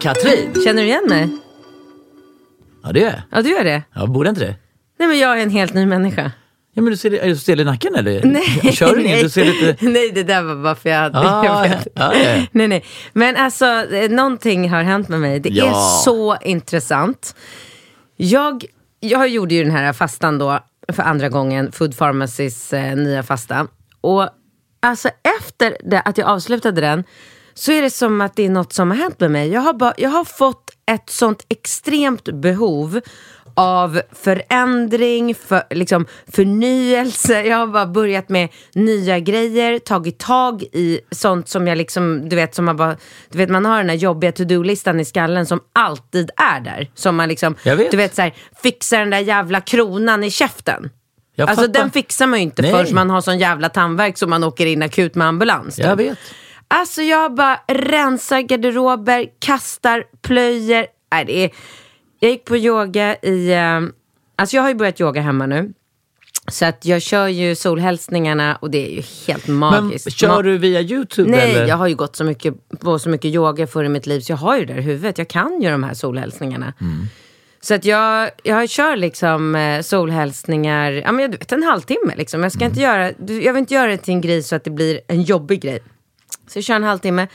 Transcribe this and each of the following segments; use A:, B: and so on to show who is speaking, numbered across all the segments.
A: Katrin!
B: Känner du igen mig?
A: Ja det är jag.
B: Ja, du gör det?
A: Ja, borde inte det?
B: Nej, men jag är en helt ny människa.
A: Ja men du ser, är du stel i nacken eller?
B: Nej,
A: Kör du inget? Du ser lite...
B: nej, det där var bara för jag hade...
A: Ah,
B: jag
A: ja, ja, ja.
B: Nej, nej. Men alltså, eh, någonting har hänt med mig. Det
A: Ja.
B: är så intressant. Jag, jag gjorde ju den här fastan då för andra gången, Food Pharmacys eh, nya fasta. Och alltså efter det, att jag avslutade den så är det som att det är något som har hänt med mig. Jag har, bara, jag har fått ett sånt extremt behov av förändring, för, liksom förnyelse. Jag har bara börjat med nya grejer, tagit tag i sånt som jag liksom, du vet, som man bara, du vet man har den här jobbiga to-do-listan i skallen som alltid är där. Som man liksom,
A: vet.
B: du vet så här, fixar den där jävla kronan i käften.
A: Jag
B: alltså
A: fattar.
B: den fixar man ju inte
A: Nej.
B: förrän man har sån jävla tandvärk som man åker in akut med ambulans. typ.
A: Jag vet.
B: Alltså jag bara rensar garderober, kastar, plöjer. Nej, det är, jag gick på yoga i... Eh, alltså jag har ju börjat yoga hemma nu. Så att jag kör ju solhälsningarna och det är ju helt
A: Men
B: magiskt.
A: kör
B: Ma-
A: du via YouTube
B: Nej,
A: eller?
B: jag har ju gått så mycket, på så mycket yoga för i mitt liv så jag har ju det där i huvudet. Jag kan ju de här solhälsningarna.
A: Mm.
B: Så att jag, jag kör liksom eh, solhälsningar, ja men du vet en halvtimme liksom. Jag ska
A: Mm.
B: inte göra, jag vill inte göra det till en grej så att det blir en jobbig grej. Så jag kör en halvtimme.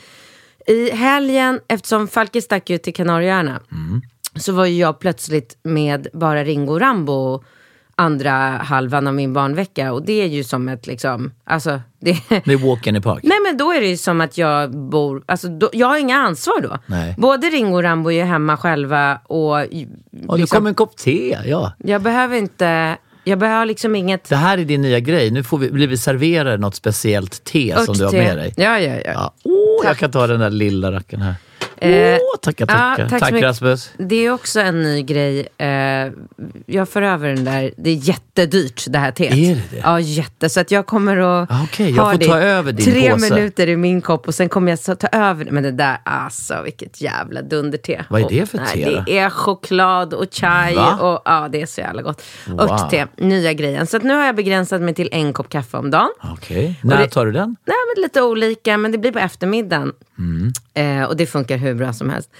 B: I helgen, eftersom Falke stack ut till Kanarieöarna,
A: Mm.
B: så var ju jag plötsligt med bara Ringo och Rambo andra halvan av min barnvecka. Och det är ju som ett liksom, alltså det...
A: Det är walk in the park.
B: Nej men då är det ju som att jag bor, alltså då, jag har inga ansvar då.
A: Nej.
B: Både Ringo och Rambo är ju hemma själva och
A: Och det
B: liksom,
A: kommer en kopp te, ja.
B: jag behöver inte, jag behöver liksom inget
A: Det här är din nya grej. Nu får vi, blir vi serverade något speciellt te som du har
B: örtte.
A: med dig.
B: Ja, ja, ja.
A: Ja. Åh, jag kan ta den där lilla racken här. Åh,
B: Eh,
A: tackar,
B: ja,
A: tackar.
B: tack
A: Tack
B: mycket.
A: Rasmus.
B: Det är också en ny grej. Eh, jag för över den där, det är jättedyrt det här teet.
A: Är det det?
B: Ja, jätte. Så att jag kommer att
A: Ah, okej, jag
B: ha
A: får
B: det
A: ta över din
B: tre
A: påse.
B: minuter i min kopp och sen kommer jag ta över. Men det där, alltså vilket jävla dunderte.
A: Vad är det för
B: Och-
A: te
B: nej? Det är choklad och chai
A: Va?
B: och ja, det är så jävla gott.
A: Wow.
B: Örtte, nya grejen. Så att nu har jag begränsat mig till en kopp kaffe om dagen.
A: Okej, när
B: det-
A: tar du den?
B: Nej, men lite olika, men det blir på eftermiddagen.
A: Mm.
B: Eh, och det funkar hur bra som helst.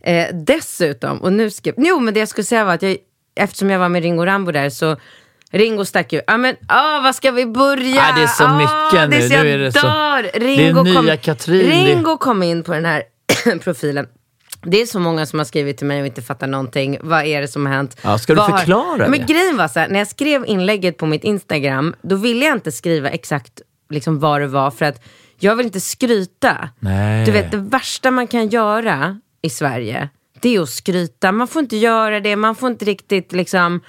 B: Eh, dessutom, och nu ska, jo men det jag skulle säga var att jag, eftersom jag var med Ringo Rambo där så Ringo stack ju, ja men åh, vad ska vi börja?
A: Ah, det är så
B: Åh,
A: mycket
B: det är
A: nu.
B: så
A: Nu är det så-
B: dör.
A: det är
B: Ringo
A: nya
B: kom,
A: Katrin,
B: Ringo kom in på den här profilen. Det är så många som har skrivit till mig och inte fattar någonting. Vad är det som har hänt?
A: Ja, ska du
B: Vad har-
A: förklara
B: Men
A: det?
B: grejen var så här, när jag skrev inlägget på mitt Instagram, då ville jag inte skriva exakt liksom vad det var för att jag vill inte skryta.
A: Nej.
B: Du vet, det värsta man kan göra i Sverige, det är att skryta. Man får inte göra det, man får inte riktigt liksom,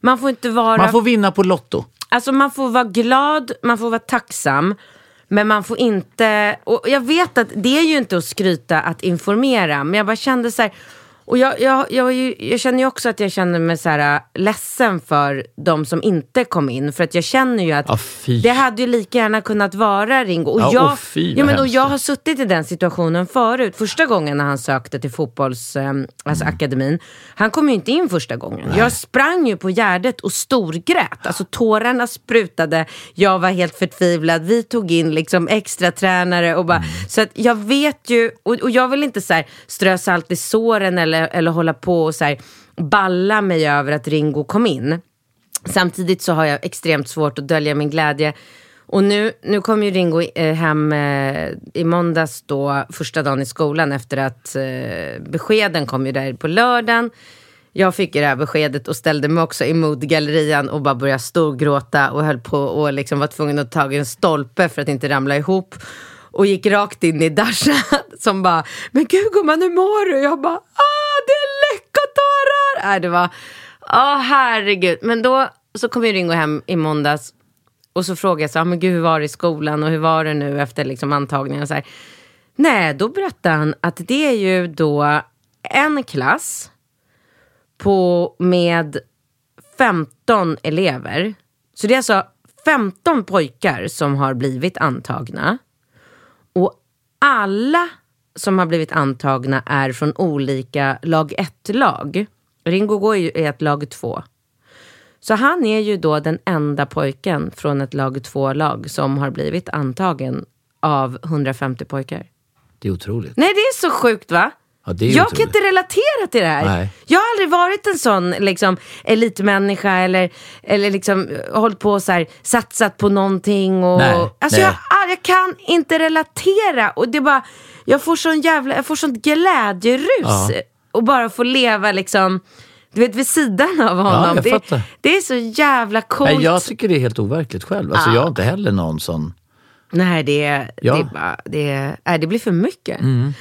B: man får inte vara...
A: Man får vinna på Lotto.
B: Alltså man får vara glad, man får vara tacksam. Men man får inte, och jag vet att det är ju inte att skryta att informera, men jag bara kände så här, Och jag, jag, jag, jag känner ju också att jag känner mig så här, äh, ledsen för de som inte kom in. För att jag känner ju att
A: fy.
B: det hade ju lika gärna kunnat vara Ringo. Och,
A: Ja,
B: jag,
A: och fy,
B: ja, men, och jag har suttit i den situationen förut. Första gången när han sökte till fotbollsakademin. Alltså
A: Mm.
B: han kom ju inte in första gången. Jag sprang ju på Gärdet och storgrät. Alltså tårarna sprutade. Jag var helt förtvivlad. Vi tog in liksom extra tränare och bara,
A: Mm.
B: så att jag vet ju, och, och jag vill inte så här, strö salt i såren eller, eller hålla på och så här, balla mig över att Ringo kom in. Samtidigt så har jag extremt svårt att dölja min glädje. Och nu, nu kom ju Ringo eh, hem eh, i måndags då, första dagen i skolan efter att eh, beskeden kom ju där på lördagen. Jag fick ju det här beskedet och ställde mig också i modgallerian och bara började storgråta och höll på och liksom var tvungen att ta en stolpe för att inte ramla ihop. Och gick rakt in i Dasha som bara, men gud gumman hur mår du? Jag bara, ah det är läckatårar! Äh, det var, ah herregud. Men då så kom ju Ringo hem i måndags och så frågade jag så, ah, men gud hur var det i skolan och hur var det nu efter liksom antagningen? Och så här. Nej, då berättade han att det är ju då en klass på med 15 elever. Så det är alltså 15 pojkar som har blivit antagna. Och alla som har blivit antagna är från olika lag 1-lag. Ringo går ju i ett lag 2. Så han är ju då den enda pojken från ett lag 2-lag som har blivit antagen av 150 pojkar.
A: Det är otroligt.
B: Nej, det är så sjukt va?
A: Ja, är
B: jag
A: otroligt.
B: kan inte relatera till det här.
A: Nej.
B: Jag har aldrig varit en sån liksom, elitmänniska eller, eller liksom, hållit på och så här, satsat på någonting. Och,
A: Nej,
B: alltså
A: nej.
B: Jag, jag kan inte relatera. Och det är bara, jag får sån jävla, jag får sånt glädjerus.
A: Ja.
B: Och bara få leva liksom, du vet vid sidan av honom.
A: jag
B: det, det är så jävla coolt.
A: Nej, jag tycker det är helt overkligt själv. Alltså, Jag har inte heller någon sån...
B: Nej, det, är-
A: Ja.
B: det, är bara, det, nej, det blir för mycket.
A: Mm.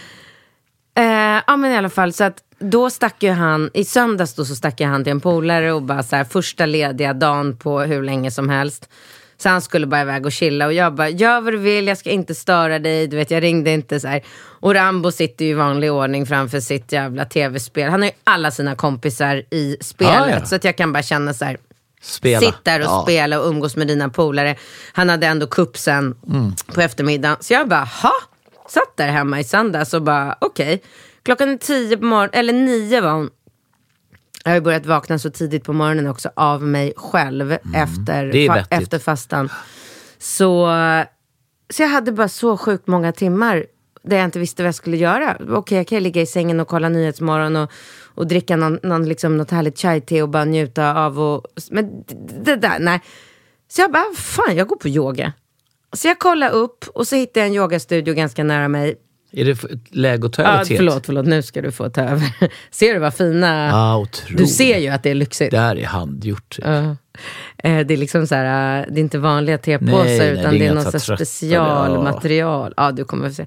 B: Eh, ja, men i alla fall, så att då stack ju han, i söndags då så stack jag han till en polare och bara så här, första lediga dagen på hur länge som helst. Så han skulle bara iväg och chilla och jag bara, gör vad du vill, jag ska inte störa dig. Du vet, jag ringde inte så här. Och Rambo sitter ju i vanlig ordning framför sitt jävla tv-spel. Han har ju alla sina kompisar i spelet.
A: Ja, ja.
B: Så att jag kan bara känna så här,
A: Spela.
B: Sitt där och
A: Ja.
B: spela och umgås med dina polare. Han hade ändå kupp sen
A: Mm.
B: på eftermiddagen. Så jag bara, ha? Satt där hemma i söndags och bara, okej. Klockan är tio på morgonen, eller nio var hon. Jag har ju börjat vakna så tidigt på morgonen också av mig själv efter,
A: Mm. Är
B: fa-
A: vettigt.
B: efter fastan. Så, så jag hade bara så sjukt många timmar där jag inte visste vad jag skulle göra. Okej, jag kan ligga i sängen och kolla Nyhetsmorgon och, och dricka någon, någon, liksom, något härligt chai-te och bara njuta av och... Men det, det där, nej. Så jag bara, fan jag går på yoga. Så jag kollade upp och så hittade jag en yogastudio ganska nära mig.
A: Är det läge att ta över teet?
B: förlåt, förlåt, nu ska du få ta över. ser du vad fina...
A: Otroligt.
B: du ser ju att det är lyxigt.
A: Det här är handgjort.
B: Ja. Eh, Det är liksom så här, eh, det är inte vanliga tepåsar
A: Nej, nej,
B: utan
A: det är
B: är något specialmaterial. Ja, du kommer att se.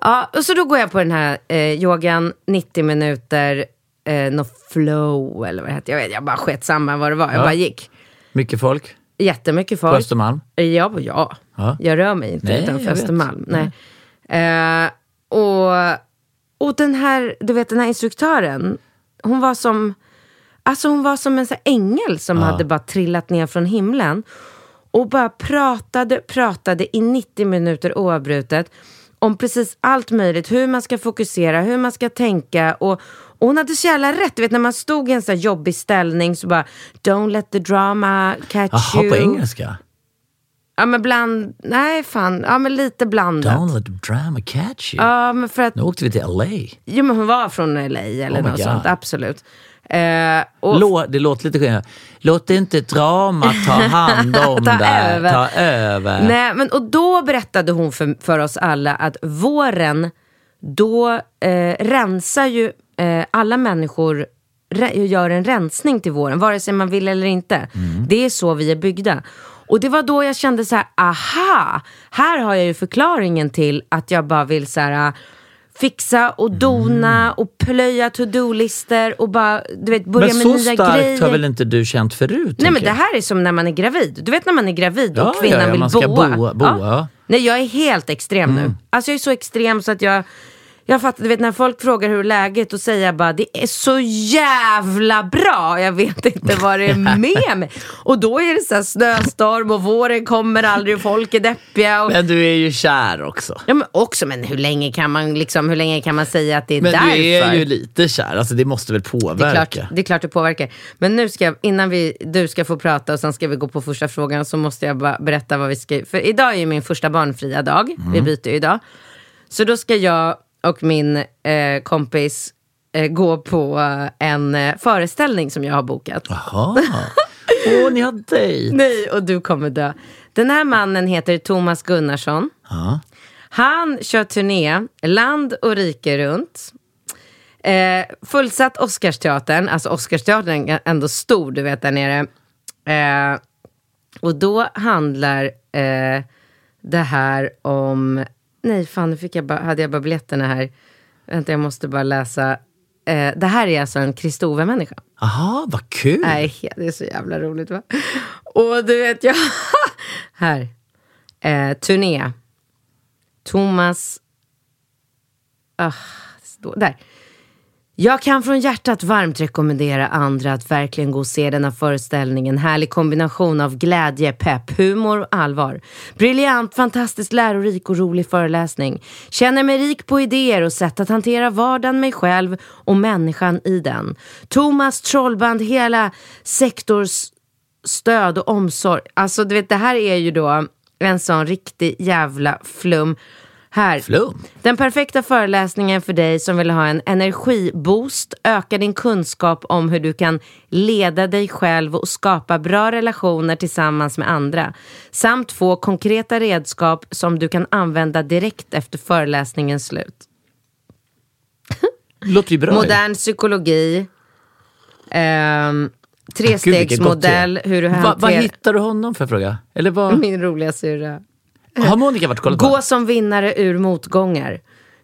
B: Ja, och så då går jag på den här eh, yogan, 90 minuter, eh, no flow eller vad det heter. Jag, vet, jag bara sket samma vad det var. Jag
A: Ja.
B: bara gick.
A: Mycket folk
B: Jättemycket
A: på
B: folk.
A: Östermalm.
B: Ja, ja.
A: Ja.
B: Jag rör mig inte
A: Nej,
B: utanför. Östermalm. Nej. Eh, och, och den här, du vet den här instruktören, hon var som, alltså hon var som en så ängel som hade bara trillat ner från himlen. Och bara pratade, pratade i 90 minuter oavbrutet om precis allt möjligt. Hur man ska fokusera, hur man ska tänka. Och, och hon hade så jävla rätt. Du vet när man stod i en så här jobbig ställning så bara Don't let the drama catch
A: Jaha,
B: you.
A: på engelska?
B: Ja men bland, nej fan, ja men lite blandat.
A: Don't let the drama catch you.
B: Ja men för att,
A: Nu åkte vi till LA.
B: jo men hon var från LA eller
A: Oh
B: något
A: God.
B: sånt, absolut. Eh, och,
A: Lå, det låter lite skillnad. Låt inte drama ta hand om
B: Ta
A: det.
B: över.
A: Ta över.
B: nej, men, och då berättade hon för, för oss alla att våren, då eh, rensar ju eh, alla människor re, gör en rensning till våren, vare sig man vill eller inte.
A: Mm.
B: Det är så vi är byggda. Och det var då jag kände så här, aha, här har jag ju förklaringen till att jag bara vill så här fixa och dona
A: Mm.
B: och plöja to-do-lister och bara du vet, börja
A: Men
B: med
A: så
B: nya
A: starkt
B: grejer.
A: har väl inte du känt förut?
B: Nej men det här är som när man är gravid. Du vet när man är gravid
A: Ja,
B: och kvinnan
A: ja, ja,
B: vill boa.
A: boa- boa.
B: Nej jag är helt extrem nu. Alltså jag är så extrem så att jag Jag fattar, du vet när folk frågar hur läget då säger jag bara det är så jävla bra. Jag vet inte vad det är med mig. Och då är det så här snöstorm och våren kommer aldrig och folk är deppiga. Och...
A: Men du är ju kär också.
B: Ja men också, men hur länge kan man liksom, hur länge kan man säga att det är
A: Men
B: därför?
A: du är ju lite kär, alltså det måste väl
B: det är,
A: påverka?
B: klart, det är klart det påverkar. Men nu ska jag, innan vi, du ska få prata och sen ska vi gå på första frågan så måste jag bara berätta vad vi ska... För idag är ju min första barnfria dag.
A: Mm.
B: Vi byter ju idag. Så då ska jag och min eh, kompis eh, gå på eh, en eh, föreställning som jag har bokat.
A: Jaha. Åh, ni har dejt.
B: Nej, och du kommer dö. Den här mannen heter Thomas Gunnarsson.
A: Ja.
B: Han kör turné land och rike runt. Eh, fullsatt Oscarsteatern, alltså Oscarsteatern är ändå stor, du vet där nere. Eh, och då handlar eh, det här om, nej fan nu fick jag bara, hade jag bara biljetterna här. Vänta jag måste bara läsa. Eh, det här är alltså en Kristove-människa.
A: Aha, vad kul.
B: Nej, det är så jävla roligt va? Och du vet, jag... här. Eh, turné. Thomas... Ah, där. Jag kan från hjärtat varmt rekommendera andra att verkligen gå och se denna föreställning. En härlig kombination av glädje, pepp, humor och allvar. Briljant, fantastiskt lärorik och rolig föreläsning. Känner mig rik på idéer och sätt att hantera vardagen, mig själv och människan i den. Thomas trollband hela sektors stöd och omsorg. Alltså du vet det här är ju då en sån riktig jävla flum. Här.
A: Flum?
B: Den perfekta föreläsningen för dig som vill ha en energiboost, öka din kunskap om hur du kan leda dig själv och skapa bra relationer tillsammans med andra. Samt få konkreta redskap som du kan använda direkt efter föreläsningens slut.
A: Låter ju bra. ju.
B: Modern psykologi, ehm, trestegsmodell, hur du
A: Va, vad
B: hanterar...
A: hittar du honom för fråga? Eller vad?
B: Min roliga syrra.
A: Har Monica varit kollat på
B: Gå som vinnare ur motgångar.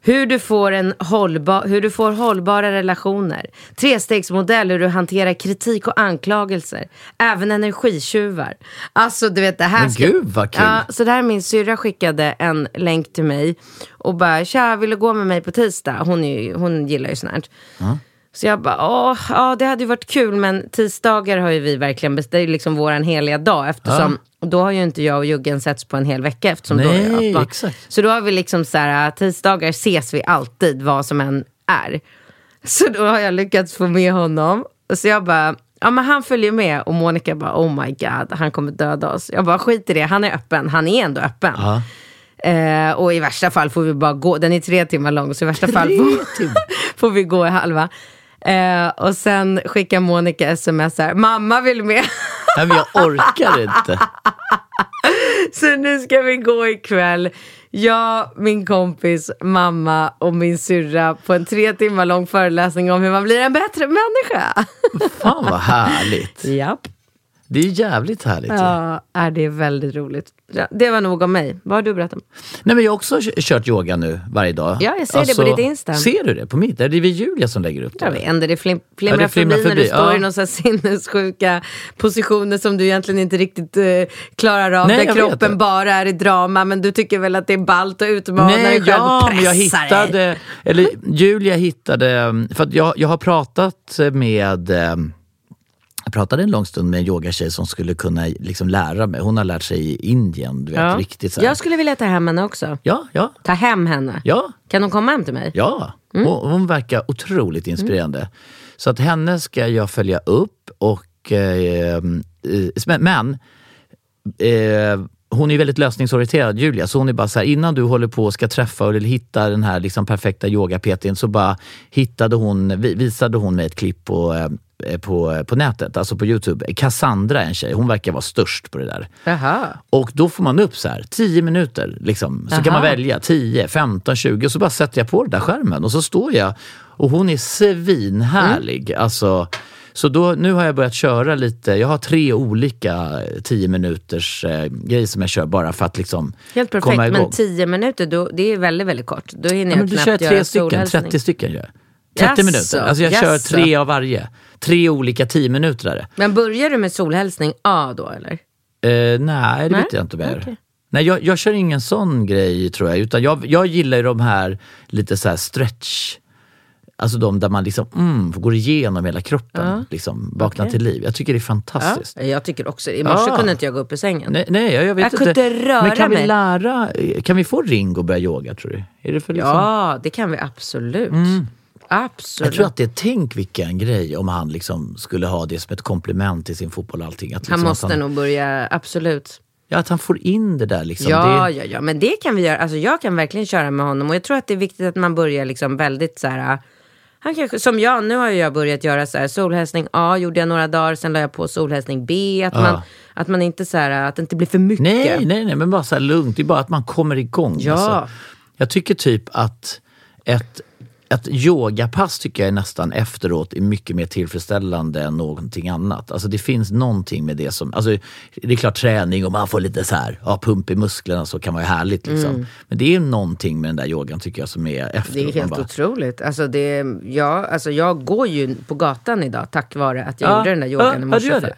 B: Hur du, får en hållbar, hur du får hållbara relationer. Trestegsmodell, hur du hanterar kritik och anklagelser. Även energitjuvar. Alltså du vet det här
A: Men gud, vad kul.
B: Ja, så det här min syrra skickade en länk till mig. Och bara, tja vill du gå med mig på tisdag? Hon, är ju, hon gillar ju sånt här. Så jag bara, åh, ja det hade ju varit kul men tisdagar har ju vi verkligen, det är ju liksom våran heliga dag eftersom och då har ju inte jag och Juggen setts på en hel vecka eftersom då är
A: Nej,
B: jag
A: exakt.
B: Så då har vi liksom så här, tisdagar ses vi alltid vad som än är. Så då har jag lyckats få med honom. Så jag bara, ja men han följer med och Monica bara, oh my god, han kommer döda oss. Jag bara, skit i det, han är öppen, han är ändå öppen.
A: Ja.
B: Eh, och i värsta fall får vi bara gå, den är tre timmar lång, så i värsta fall får, får vi gå i halva. Eh, och sen skickar Monica sms här, mamma vill med.
A: Nej, men jag orkar inte.
B: så nu ska vi gå ikväll. Jag, min kompis, mamma och min syrra på en tre timmar lång föreläsning om hur man blir en bättre människa.
A: Fan vad härligt.
B: Japp.
A: Det är jävligt härligt.
B: Ja, är det är väldigt roligt. Det var nog om mig. Vad har du berättat om?
A: Nej, men jag har också kört yoga nu varje dag.
B: Ja, jag ser det på ditt Insta.
A: Ser du det på mitt? Är det väl Julia som lägger upp det?
B: Jag vet det flim, flimrar,
A: Ja, det flimrar
B: förbi, när du
A: förbi,
B: står
A: ja.
B: i här sinnessjuka positioner som du egentligen inte riktigt eh, klarar av.
A: Nej,
B: där kroppen bara är i drama, men du tycker väl att det är ballt och utmana dig själv
A: ja,
B: och
A: men jag
B: pressa dig.
A: hittade, eller Julia hittade, för att jag, jag har pratat med, jag pratade en lång stund med en yogatjej som skulle kunna liksom lära mig. Hon har lärt sig i Indien, du vet,
B: Ja.
A: riktigt så här.
B: Jag skulle vilja ta hem henne också.
A: Ja, ja,
B: Ta hem henne.
A: ja.
B: Kan hon komma hem till mig?
A: Ja,
B: Mm.
A: hon, hon verkar otroligt inspirerande. Så att henne ska jag följa upp och eh, eh, men, men eh, hon är väldigt lösningsorienterad Julia, så hon är bara så här, innan du håller på och ska träffa eller hitta den här liksom perfekta yoga så bara hittade hon, vi- visade hon mig ett klipp på, eh, på, på nätet, alltså på Youtube. Cassandra är en tjej, hon verkar vara störst på det där.
B: Jaha.
A: Och då får man upp så här 10 minuter. Liksom. Så kan
B: Aha.
A: man välja 10, 15, 20 och så bara sätter jag på den där skärmen och så står jag och hon är svinhärlig.
B: Mm.
A: Alltså, så då, nu har jag börjat köra lite, jag har tre olika 10 minuters eh, grejer som jag kör bara för att liksom
B: Helt perfekt,
A: komma igång.
B: men tio minuter, då, det är väldigt, väldigt kort. Då hinner
A: Ja,
B: jag knappt
A: kör
B: göra
A: tre stycken,
B: solhälsning.
A: 30 stycken gör jag. 30
B: Jaså,
A: minuter. Alltså jag kör
B: jaså.
A: tre av varje. Tre olika 10 minuter.
B: Men börjar du med solhälsning A då eller?
A: Eh, nej, det
B: Nej,
A: vet jag inte jag
B: okej.
A: Nej, jag, jag kör ingen sån grej tror jag. Utan jag, jag gillar ju de här lite så här stretch. Alltså de där man liksom mm, går igenom hela kroppen. Liksom, vaknar
B: Okej.
A: till liv. Jag tycker det är fantastiskt.
B: Ja, jag tycker också I morse
A: Ja.
B: kunde inte jag gå upp ur sängen.
A: Nej, nej, jag, jag vet
B: Jag
A: inte.
B: kunde röra
A: Men kan vi
B: mig.
A: lära, kan vi få Ringo att börja yoga tror du? Är det för liksom?
B: Ja, det kan vi absolut. Absolut.
A: Jag tror att det, tänk vilken grej om han liksom skulle ha det som ett komplement till sin fotboll och allting. Att liksom
B: han måste
A: han,
B: nog börja, absolut.
A: Ja, att han får in det där liksom.
B: Ja,
A: det,
B: ja, ja, men det kan vi göra. Alltså, jag kan verkligen köra med honom och jag tror att det är viktigt att man börjar liksom väldigt så här. Han kanske, som jag, nu har jag börjat göra så här, solhälsning A gjorde jag några dagar, sen la jag på solhälsning B. Att, man, att man inte så här, att det inte blir för mycket.
A: Nej, nej, nej, men bara så här lugnt. Det är bara att man kommer igång.
B: Ja.
A: Alltså. Jag tycker typ att ett, ett yogapass tycker jag är nästan efteråt är mycket mer tillfredsställande än någonting annat. Alltså det finns någonting med det som, alltså det är klart träning och man får lite så här, ja, pump i musklerna så kan vara härligt liksom. Men det är någonting med den där yogan tycker jag som är efteråt.
B: Det är helt
A: bara,
B: otroligt. Alltså det, ja, alltså jag går ju på gatan idag tack vare att jag
A: Ja,
B: gjorde den där
A: ja,
B: yogan i
A: ja,
B: morse.
A: gör
B: för-
A: det.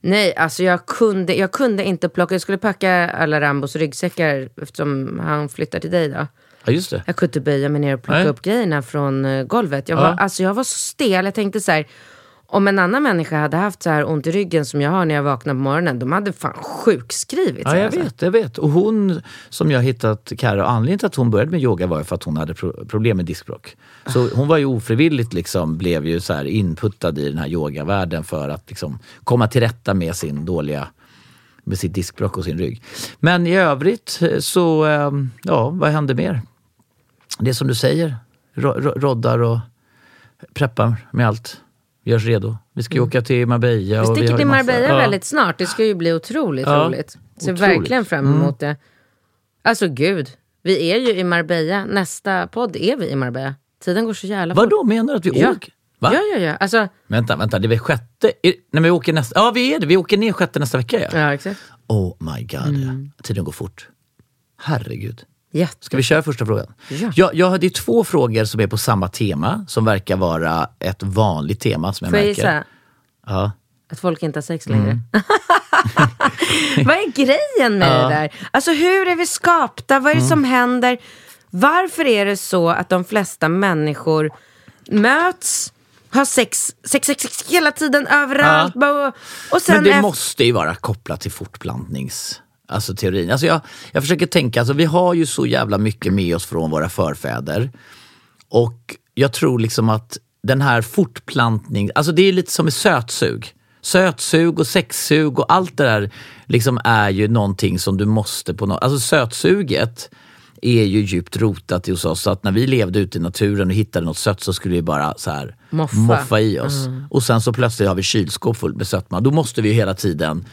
B: Nej, alltså jag kunde, jag kunde inte plocka. Jag skulle packa alla Rambos ryggsäckar eftersom han flyttar till dig idag.
A: Ja, just det.
B: Jag kunde inte böja mig ner och plocka
A: Nej.
B: upp grejerna från eh, golvet. Jag
A: Ja.
B: var, alltså jag var så stel. Jag tänkte så här, om en annan människa hade haft så här ont i ryggen som jag har när jag vaknar på morgonen, de hade fan sjukskrivit
A: Ja, jag
B: alltså.
A: vet, jag vet. Och hon som jag hittat, Karo, anledningen till att hon började med yoga var ju för att hon hade pro- problem med diskbråck. Så hon var ju ofrivilligt liksom, blev ju så här inputtad i den här yogavärlden för att liksom komma till rätta med sin dåliga med sitt diskbråck och sin rygg. Men i övrigt eh, så, eh, ja, vad hände mer? Det som du säger, ro- ro- roddar och preppar med allt. Görs redo. Vi ska ju åka till Marbella.
B: Mm. Vi sticker till Marbella
A: ja.
B: väldigt snart. Det ska ju bli otroligt
A: Ja,
B: roligt. Ser.
A: Mm.
B: verkligen fram emot det. Alltså gud, vi är ju i Marbella. Nästa podd är vi i Marbella. Tiden går så jävla fort.
A: Vadå, menar du att vi
B: Ja.
A: åker? Va?
B: Ja, ja, ja. Alltså,
A: Vänta, vänta, det är väl sjätte? Är, nej, vi åker nästa, ja vi är det, vi åker ner sjätte nästa vecka ja.
B: ja exakt.
A: Oh my god,
B: Mm.
A: ja. tiden går fort. Herregud.
B: Jätte.
A: Ska vi köra första frågan?
B: Ja.
A: Jag, jag det är två frågor som är på samma tema, som verkar vara ett vanligt tema som jag
B: Får jag
A: märker.
B: gissa?
A: Ja.
B: Att folk inte har sex längre.
A: Mm.
B: Vad är grejen med det där? Alltså hur är vi skapta? Vad är det
A: Mm.
B: som händer? Varför är det så att de flesta människor möts, har sex, sex, sex, sex hela tiden överallt. bara- Och sen
A: Men det
B: efter-
A: måste ju vara kopplat till fortplantnings... Alltså teorin. Alltså jag, jag försöker tänka, alltså vi har ju så jävla mycket med oss från våra förfäder. Och jag tror liksom att den här fortplantning, alltså det är lite som med sötsug. Sötsug och sexsug och allt det där liksom är ju någonting som du måste på något, alltså sötsuget är ju djupt rotat hos oss. Så att när vi levde ute i naturen och hittade något sött så skulle vi bara så här
B: Moffa.
A: moffa i oss. Och sen så plötsligt har vi kylskåp fullt med sötma. Då måste vi ju hela tiden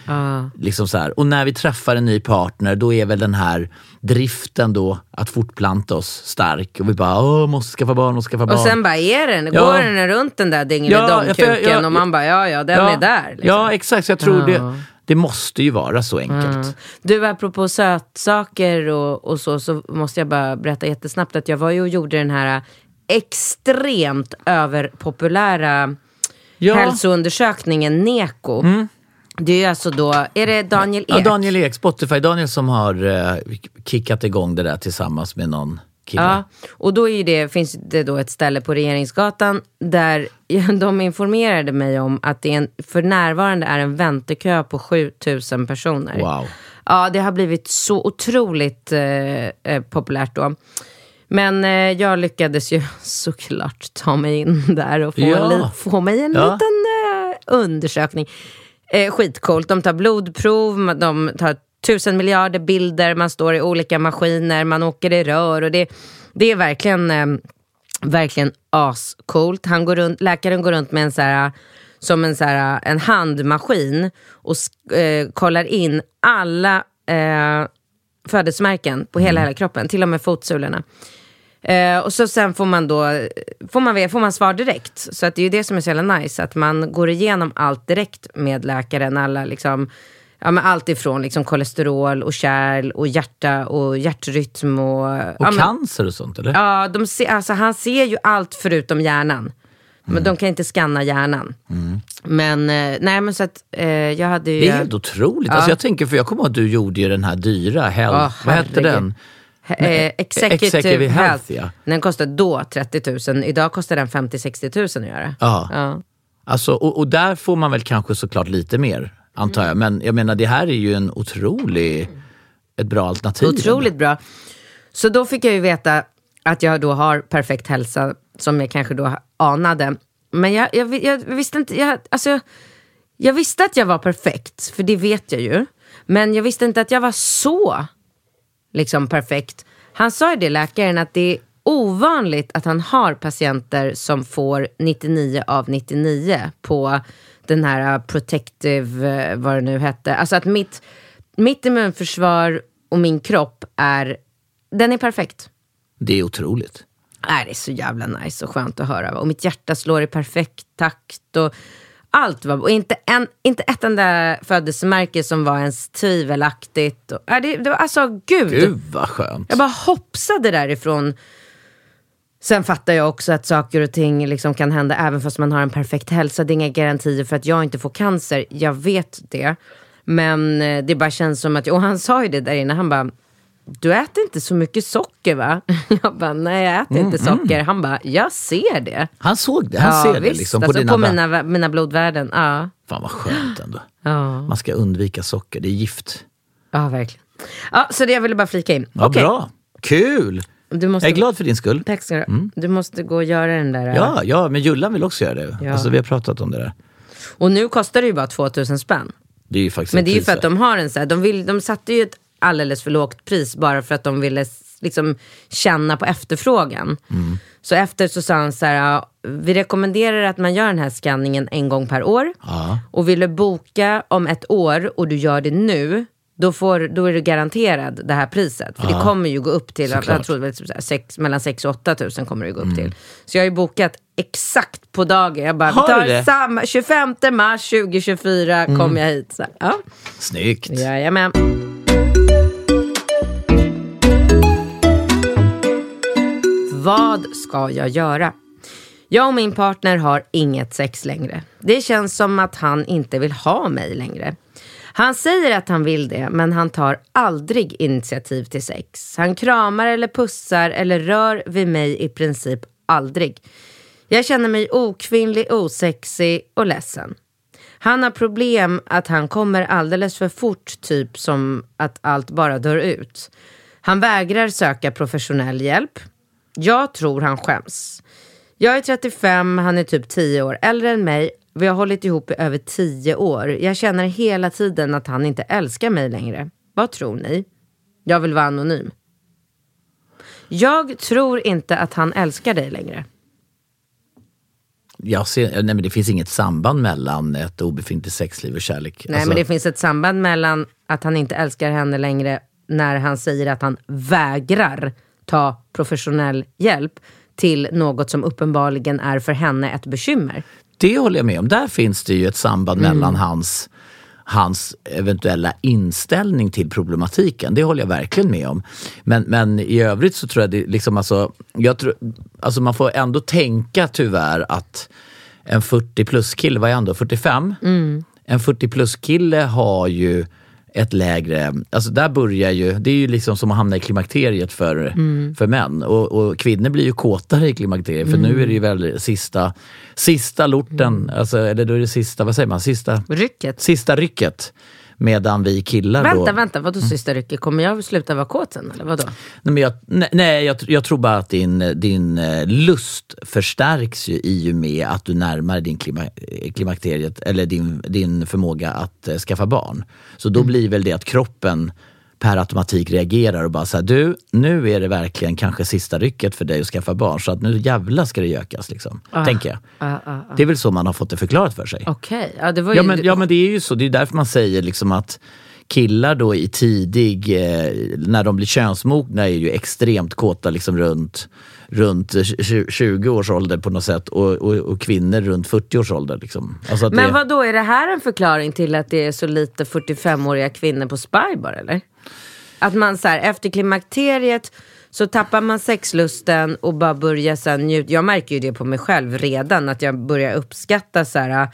A: liksom så här. Och när vi träffar en ny partner då är väl den här driften då att fortplanta oss stark. Och vi bara, åh, måste skaffa barn, måste skaffa barn.
B: Och sen bara är den,
A: Ja.
B: går den runt den där
A: Ja, för jag- jag-
B: och man bara ja ja den är där. Liksom.
A: Ja, exakt. Så jag tror det, det måste ju vara så enkelt.
B: Du, apropå sötsaker och, och så, så måste jag bara berätta jättesnabbt att jag var ju och gjorde den här extremt överpopulära
A: Ja. Mm.
B: hälsoundersökningen NECO. Det är ju alltså då, är det Daniel Ek?
A: Ja, Daniel Ek, Spotify-Daniel som har eh, kickat igång det där tillsammans med någon kille.
B: Ja, och då är det, finns det då ett ställe på Regeringsgatan där de informerade mig om att det en, för närvarande är en väntekö på 7000 personer.
A: Wow.
B: Ja, det har blivit så otroligt eh, eh, populärt då. Men eh, jag lyckades ju såklart ta mig in där och få,
A: Ja.
B: li- få mig en
A: Ja.
B: liten eh, undersökning. Eh, skitcoolt. De tar blodprov, de tar tusen miljarder bilder, man står i olika maskiner, man åker i rör och det, det är verkligen, eh, verkligen ascoolt. Han går runt, läkaren går runt med en så här som en, så här, en handmaskin och eh, kollar in alla eh, födelsemärken på hela, hela kroppen, till och med fotsulorna. Eh, och så sen får man då får man, får man svar direkt. Så att det är ju det som är så jävla nice, att man går igenom allt direkt med läkaren. Alla liksom, ja, men allt ifrån liksom kolesterol och kärl och hjärta och hjärtrytm. Och,
A: Och
B: ja, men-
A: cancer och sånt eller?
B: Ja, de ser, alltså, han ser ju allt förutom hjärnan. Men de kan inte skanna hjärnan. Men, eh, nej men så att eh, jag hade ju...
A: Det är helt otroligt. Alltså jag tänker, för jag kommer ihåg att du gjorde ju den här dyra Health,
B: Ja,
A: vad hette den?
B: Eh, executive,
A: Executive
B: Health.
A: Health, ja.
B: Den kostade då 30 000, idag kostar den 50-60 000 att göra.
A: Ja.
B: Ja.
A: Alltså, och, och där får man väl kanske såklart lite mer, antar jag. Men jag menar, det här är ju en otrolig, ett bra alternativ.
B: Otroligt bra. Så då fick jag ju veta att jag då har perfekt hälsa, som jag kanske då anade. Men jag, jag, jag visste inte, jag, alltså, jag, jag visste att jag var perfekt, för det vet jag ju. Men jag visste inte att jag var så liksom perfekt. Han sa ju det, läkaren, att det är ovanligt att han har patienter som får 99 av 99 på den här uh, protective, eh, vad det nu hette. Alltså att mitt, mitt immunförsvar och min kropp är, den är perfekt.
A: Det är otroligt.
B: Nej, det är så jävla nice och skönt att höra. Och mitt hjärta slår i perfekt takt. Och allt var, och inte, en, inte ett enda födelsemärke som var ens tvivelaktigt. Och, nej, det, det var alltså, gud.
A: Gud vad skönt.
B: Jag bara hoppsade därifrån. Sen fattar jag också att saker och ting liksom kan hända även fast man har en perfekt hälsa. Det är inga garantier för att jag inte får cancer. Jag vet det. Men eh, det bara känns som att, och han sa ju det där inne, han bara, du äter inte så mycket socker va? Jag bara, nej jag äter inte socker. Han bara, jag ser det.
A: Han såg det, han ser det liksom på
B: alltså,
A: dina...
B: på mina, mina blodvärden. Ja.
A: Fan vad skönt ändå.
B: Ja.
A: Man ska undvika socker, det är gift.
B: ja, verkligen. Ja, så det jag ville bara flika in.
A: Ja,
B: Okej,
A: Bra, kul!
B: Du måste,
A: Jag är glad för din skull.
B: Tack ska du ha. Du måste gå och göra den där.
A: Ja, ja, men Jullan vill också göra det.
B: Ja.
A: Alltså, vi har pratat om det där.
B: Och nu kostar det ju bara 2000 spänn.
A: Det är ju faktiskt
B: Men det är ju för att de har en så här, de, vill, de satte ju ett alldeles för lågt pris bara för att de ville liksom känna på efterfrågan.
A: Mm.
B: Så efter så sa han så här, vi rekommenderar att man gör den här skanningen en gång per år.
A: Ja.
B: Och vill du boka om ett år och du gör det nu, då, får, då är du garanterad det här priset. För det kommer ju gå upp till, jag
A: Såklart.
B: tror det var typ sex, mellan 6 och 8 tusen kommer det gå upp till. Så jag har ju bokat exakt på dagen. Jag bara,
A: Har du
B: tar
A: det?
B: samma, 25 mars 2024 kommer jag hit. Så, ja.
A: Snyggt.
B: Jajamän. Vad ska jag göra? Jag och min partner har inget sex längre. Det känns som att han inte vill ha mig längre. Han säger att han vill det, men han tar aldrig initiativ till sex. Han kramar eller pussar eller rör vid mig i princip aldrig. Jag känner mig okvinnlig, osexig och ledsen. Han har problem att han kommer alldeles för fort, typ som att allt bara dör ut. Han vägrar söka professionell hjälp. Jag tror han skäms. Jag är 35, han är typ 10 år äldre än mig. Vi har hållit ihop i över 10 år. Jag känner hela tiden att han inte älskar mig längre. Vad tror ni? Jag vill vara anonym. Jag tror inte att han älskar dig längre.
A: Jag ser, nej, men det finns inget samband mellan ett obefintligt sexliv och kärlek.
B: Nej,
A: Alltså,
B: men det finns ett samband mellan att han inte älskar henne längre när han säger att han vägrar ta professionell hjälp till något som uppenbarligen är för henne ett bekymmer.
A: Det håller jag med om. Där finns det ju ett samband
B: Mm.
A: mellan hans, hans eventuella inställning till problematiken. Det håller jag verkligen med om. Men, men i övrigt så tror jag det liksom alltså, jag tror, alltså man får ändå tänka tyvärr att en 40 plus kille, vad är han då, 45?
B: Mm.
A: En 40 plus kille har ju ett lägre, alltså där börjar ju, det är ju liksom som att hamna i klimakteriet för,
B: Mm.
A: för män. Och, och kvinnor blir ju kåtare i klimakteriet för nu är det ju väl sista, sista lorten, alltså, eller då är det sista, vad säger man, sista,
B: Rycket.
A: sista rycket. Medan vi killar
B: Vänta,
A: då...
B: vänta, vadå sista rycket? Kommer jag sluta vara kåt sen eller vadå?
A: Nej, men jag, nej, nej jag, jag tror bara att din, din eh, lust förstärks ju i och med att du närmar din klima, eh, klimakteriet, eller din, din förmåga att eh, skaffa barn. Så då blir väl det att kroppen per automatik reagerar och bara säger du, nu är det verkligen kanske sista rycket för dig att skaffa barn så att nu jävla ska det gökas liksom. Tänker jag.
B: Ah, ah, ah.
A: Det är väl så man har fått det förklarat för sig.
B: Okej, ja det var ju...
A: Ja men, ja men det är ju så, det är därför man säger liksom att killar då i tidig, eh, när de blir könsmogna är ju extremt kåta liksom runt, runt tju- 20 års ålder på något sätt och, och, och kvinnor runt 40 års ålder. Liksom. Alltså
B: Men
A: det,
B: vad då är det här en förklaring till att det är så lite 45-åriga kvinnor på Spy bara eller? Att man så här, efter klimakteriet Så tappar man sexlusten och bara börjar sen njuta. Jag märker ju det på mig själv redan, att jag börjar uppskatta så här,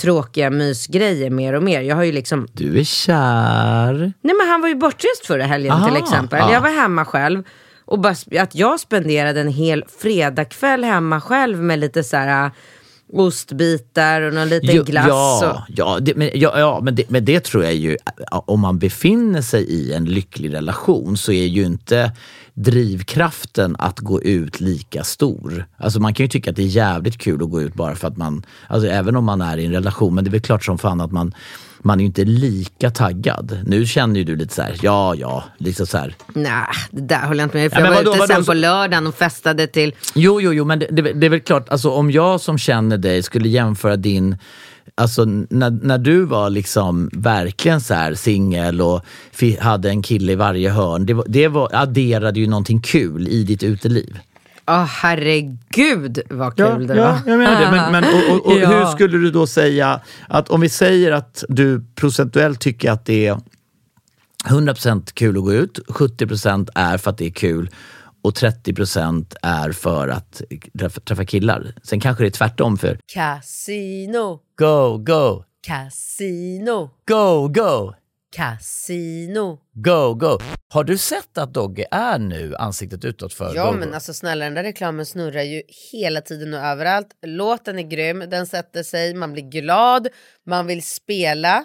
B: tråkiga mysgrejer mer och mer. Jag har ju liksom
A: Du är kär.
B: Nej men han var ju bortrest förra helgen
A: Aha,
B: till exempel.
A: ja.
B: Jag var hemma själv. Och bara, att jag spenderade en hel fredagkväll hemma själv med lite så här äh, ostbitar och någon liten
A: Jo,
B: glass.
A: Ja,
B: Och,
A: ja, det, men, ja, ja men, det, men det tror jag ju, äh, om man befinner sig i en lycklig relation så är ju inte drivkraften att gå ut lika stor. Alltså man kan ju tycka att det är jävligt kul att gå ut bara för att man, alltså även om man är i en relation, men det är väl klart som fan att man man är ju inte lika taggad. Nu känner ju du lite så här, ja ja, liksom så här.
B: nej, det där håller jag inte med. För
A: Ja,
B: jag var
A: vadå,
B: ute
A: vadå,
B: sen på lördagen och festade till...
A: Jo, jo, jo, men det, det, det är väl klart, alltså om jag som känner dig skulle jämföra din Alltså när, när du var liksom verkligen så här singel och fi- hade en kille i varje hörn, det, var, det var, adderade ju någonting kul i ditt uteliv.
B: Åh herregud vad kul det var.
A: ja, jag menar det. Men, men, och, och, och
B: Ja.
A: hur skulle du då säga att om vi säger att du procentuellt tycker att det är 100% kul att gå ut, 70% är för att det är kul och 30% är för att träffa, träffa killar. Sen kanske det är tvärtom för
B: Casino,
A: go, go,
B: casino,
A: go, go,
B: casino.
A: go, go. Har du sett att Dogge är nu ansiktet utåt för
B: Ja
A: go,
B: men
A: go?
B: alltså snälla den där reklamen snurrar ju hela tiden och överallt. Låten är grym, den sätter sig, man blir glad, man vill spela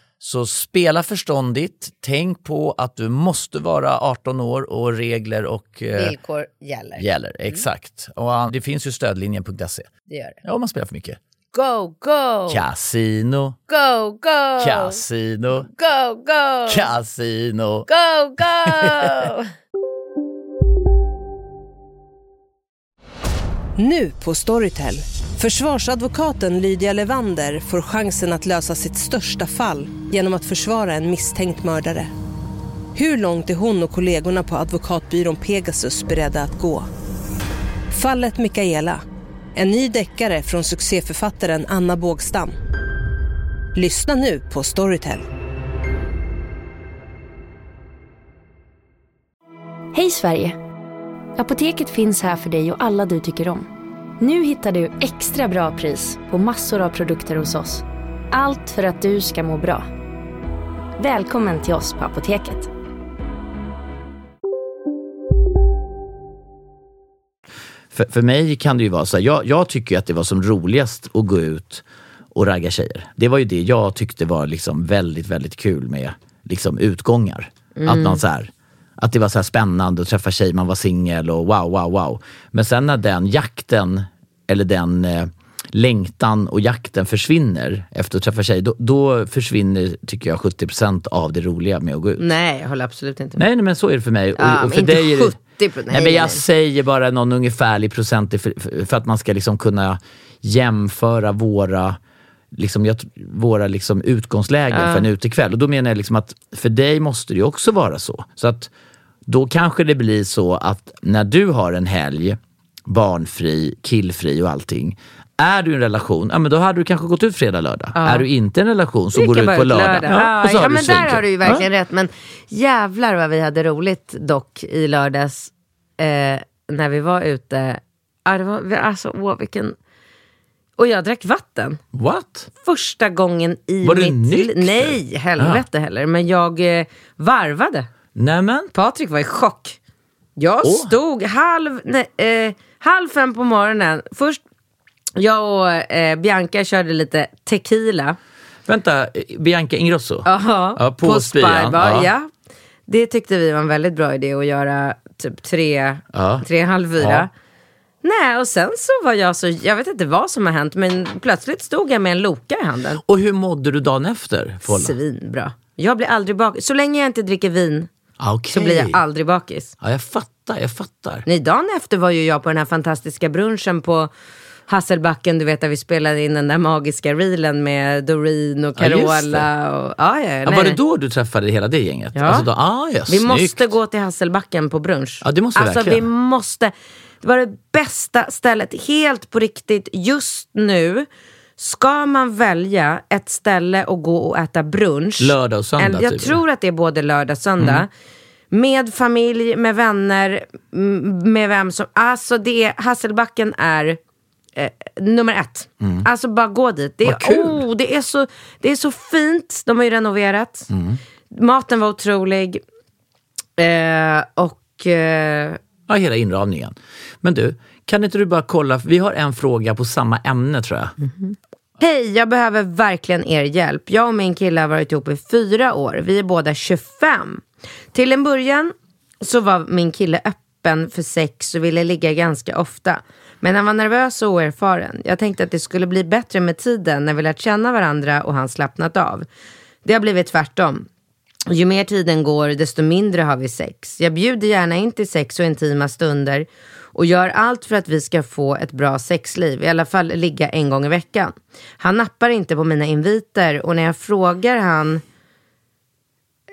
A: Så spela förståndigt, tänk på att du måste vara 18 år och regler och eh,
B: Villkor gäller.
A: gäller. Exakt. Och ah, det finns ju stödlinjen.se.
B: Det gör det.
A: Ja, om man spelar för mycket.
B: Go, go!
A: Casino,
B: Go, go!
A: casino,
B: Go, go!
A: casino.
B: Go, go!
C: Nu på Storytel. Försvarsadvokaten Lydia Levander får chansen att lösa sitt största fall genom att försvara en misstänkt mördare. Hur långt är hon och kollegorna på advokatbyrån Pegasus beredda att gå? Fallet Mikaela. En ny deckare från succéförfattaren Anna Bågstam. Lyssna nu på Storytel.
D: Hej Sverige! Apoteket finns här för dig och alla du tycker om. Nu hittar du extra bra pris på massor av produkter hos oss. Allt för att du ska må bra. Välkommen till oss på Apoteket.
A: För, för mig kan det ju vara så här, jag, jag tycker att det var som roligast att gå ut och ragga tjejer. Det var ju det jag tyckte var liksom väldigt, väldigt kul med liksom utgångar. Att man så här, att det var så spännande att träffa tjejer, man var singel och wow, wow, wow. Men sen när den jakten, eller den eh, längtan och jakten försvinner efter att träffa tjejer, då, då försvinner, tycker jag, 70% av det roliga med att gå ut.
B: Nej, jag håller absolut inte med.
A: Nej, nej men så är det för mig.
B: Ja,
A: och, för
B: inte
A: dig är det,
B: 70 nej,
A: nej, men jag säger bara någon ungefärlig procent för, för, att man ska liksom kunna jämföra våra Liksom, jag, våra liksom utgångslägen för en utekväll. Och då menar jag liksom att för dig måste det ju också vara så. Så att då kanske det blir så att när du har en helg, barnfri, killfri och allting. Är du i en relation, ja men då hade du kanske gått ut fredag, lördag. Är du inte i en relation så går du ut på
B: bra
A: lördag.
B: Ja, ja,
A: du
B: men där har du ju verkligen rätt. Men jävlar vad vi hade roligt dock i lördags eh, när vi var ute. Ja, det var, alltså, åh, vilken... Och jag drack vatten.
A: What?
B: Första gången i
A: Var du
B: mitt
A: nykter?
B: liv. Nej, helvete heller. Men jag eh, varvade.
A: Nämen.
B: Patrik var i chock. Jag
A: Åh.
B: stod halv, nej, eh, halv fem på morgonen. Först, jag och eh, Bianca körde lite tequila.
A: Vänta, Bianca Ingrosso?
B: Aha,
A: Ja, på Spian,
B: Spybar,
A: ja.
B: ja. Det tyckte vi var en väldigt bra idé att göra typ tre,
A: Ja.
B: tre halv fyra.
A: Ja.
B: Nej, och sen så var jag så, jag vet inte vad som har hänt, men plötsligt stod jag med en Loka i handen.
A: Och hur mådde du dagen efter? Folla?
B: Svinbra. Jag blir aldrig bakis. Så länge jag inte dricker vin
A: Ah, okej.
B: så blir jag aldrig bakis.
A: Ja, jag fattar. Fattar, jag fattar.
B: Nej, dagen efter var ju jag på den här fantastiska brunchen på Hasselbacken, du vet där vi spelade in den där magiska reelen med Doreen och
A: Ja,
B: Carola. och, ja, ja,
A: Ja, var det då du träffade hela det gänget?
B: Ja.
A: Alltså då, ah, ja,
B: Vi
A: snyggt.
B: måste gå till Hasselbacken på brunch.
A: Ja, det måste vi
B: alltså,
A: verkligen.
B: vi måste. Det var det bästa stället, helt på riktigt. Just nu ska man välja ett ställe och gå och äta brunch.
A: Lördag och söndag,
B: Jag
A: typ.
B: tror att det är både lördag och söndag.
A: Mm.
B: Med familj, med vänner, med vem som... Alltså det, Hasselbacken är eh, nummer ett. Alltså bara gå dit. Det är,
A: Mm.
B: Oh, det, är så, det är så fint. De har ju renoverat.
A: Mm.
B: Maten var otrolig. Eh, och... Eh,
A: Ja, hela inramningen. Men du, kan inte du bara kolla, vi har en fråga på samma ämne tror jag.
B: Hej, jag behöver verkligen er hjälp. Jag och min kille har varit ihop i fyra år. Vi är båda 25. Till en början så var min kille öppen för sex och ville ligga ganska ofta. Men han var nervös och oerfaren. Jag tänkte att det skulle bli bättre med tiden när vi lärt känna varandra och han slappnat av. Det har blivit tvärtom. Ju mer tiden går, desto mindre har vi sex. Jag bjuder gärna in till sex och intima stunder och gör allt för att vi ska få ett bra sexliv, i alla fall ligga en gång i veckan. Han nappar inte på mina inviter och när jag frågar han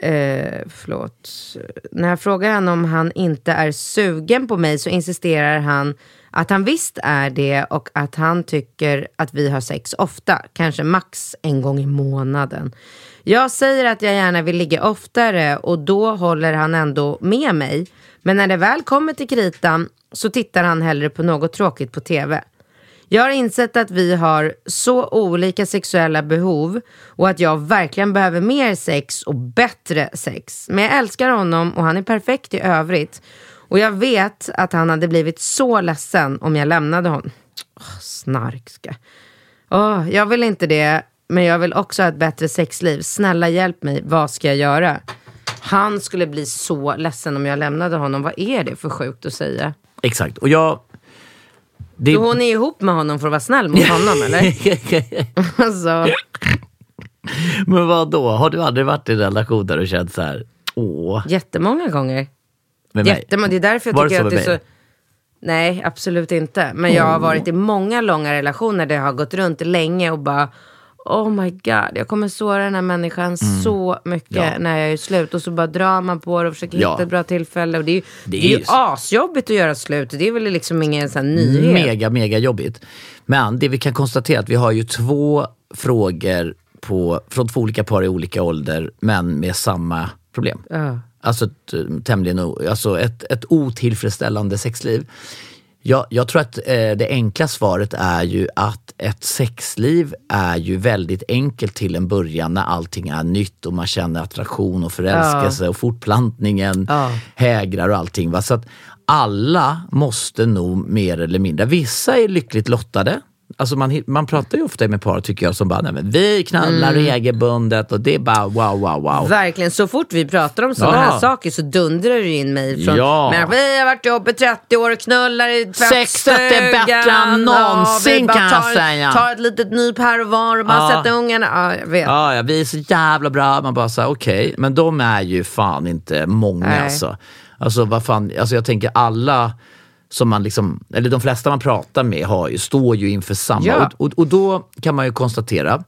B: Eh, förlåt. När jag frågar honom om han inte är sugen på mig så insisterar han att han visst är det och att han tycker att vi har sex ofta, kanske max en gång i månaden. Jag säger att jag gärna vill ligga oftare och då håller han ändå med mig. Men när det väl kommer till kritan så tittar han hellre på något tråkigt på TV. Jag har insett att vi har så olika sexuella behov och att jag verkligen behöver mer sex och bättre sex. Men jag älskar honom och han är perfekt i övrigt. Och jag vet att han hade blivit så ledsen om jag lämnade honom. Oh, snarkska. Oh, jag vill inte det, men jag vill också ha ett bättre sexliv. Snälla hjälp mig, vad ska jag göra? Han skulle bli så ledsen om jag lämnade honom. Vad är det för sjukt att säga?
A: Exakt, och jag... Det,
B: Så hon är ihop med honom för att vara snäll mot honom eller? alltså,
A: Men vad då? Har du aldrig varit i en relation där du känt så här, åh,
B: jättemånga gånger.
A: med mig?
B: Jättemånga. Det är därför jag
A: Var det
B: tycker
A: så
B: att det är
A: med
B: så... Nej, absolut inte. Men jag har varit i många långa relationer där jag har gått runt länge och bara Oh my god, jag kommer såra den här människan så mycket
A: Mm. Ja.
B: när jag är slut. Och så bara drar man på det och försöker
A: Ja.
B: hitta ett bra tillfälle. Och det är ju, det
A: Det
B: är
A: är
B: ju asjobbigt att göra slut. Det är väl liksom ingen sån nyhet.
A: Mega, mega jobbigt. Men det vi kan konstatera är att vi har ju två frågor på, från två olika par i olika ålder, men med samma problem.
B: Ja.
A: Alltså, ett, eh, tämligen, alltså ett, ett otillfredsställande sexliv. Jag, jag tror att eh, det enkla svaret är ju att ett sexliv är ju väldigt enkelt till en början när allting är nytt och man känner attraktion och förälskelse och fortplantningen
B: Ja.
A: hägrar och allting. Va? Så att alla måste nog mer eller mindre, vissa är lyckligt lottade. Alltså man, man pratar ju ofta med par tycker jag som bara, nej men vi knallar
B: Mm.
A: regelbundet och det är bara wow, wow, wow.
B: Verkligen, så fort vi pratar om sådana
A: Ja.
B: här saker så dundrar det in mejl från
A: Ja.
B: Men vi har varit ihop i 30 år och knullar i tvättstugan.
A: Sexet är bättre än
B: Ja,
A: någonsin,
B: vi bara
A: kan jag säga.
B: Tar ett litet nyp här och var och bara
A: Ja.
B: sätter ungarna. Ja, jag vet.
A: Ja, ja, vi är så jävla bra. Man bara säger okej, men de är ju fan inte många
B: Nej.
A: alltså. Alltså vad fan, alltså jag tänker alla som man liksom, eller de flesta man pratar med har ju, står ju inför samma.
B: Ja.
A: Och, och, och då kan man ju konstatera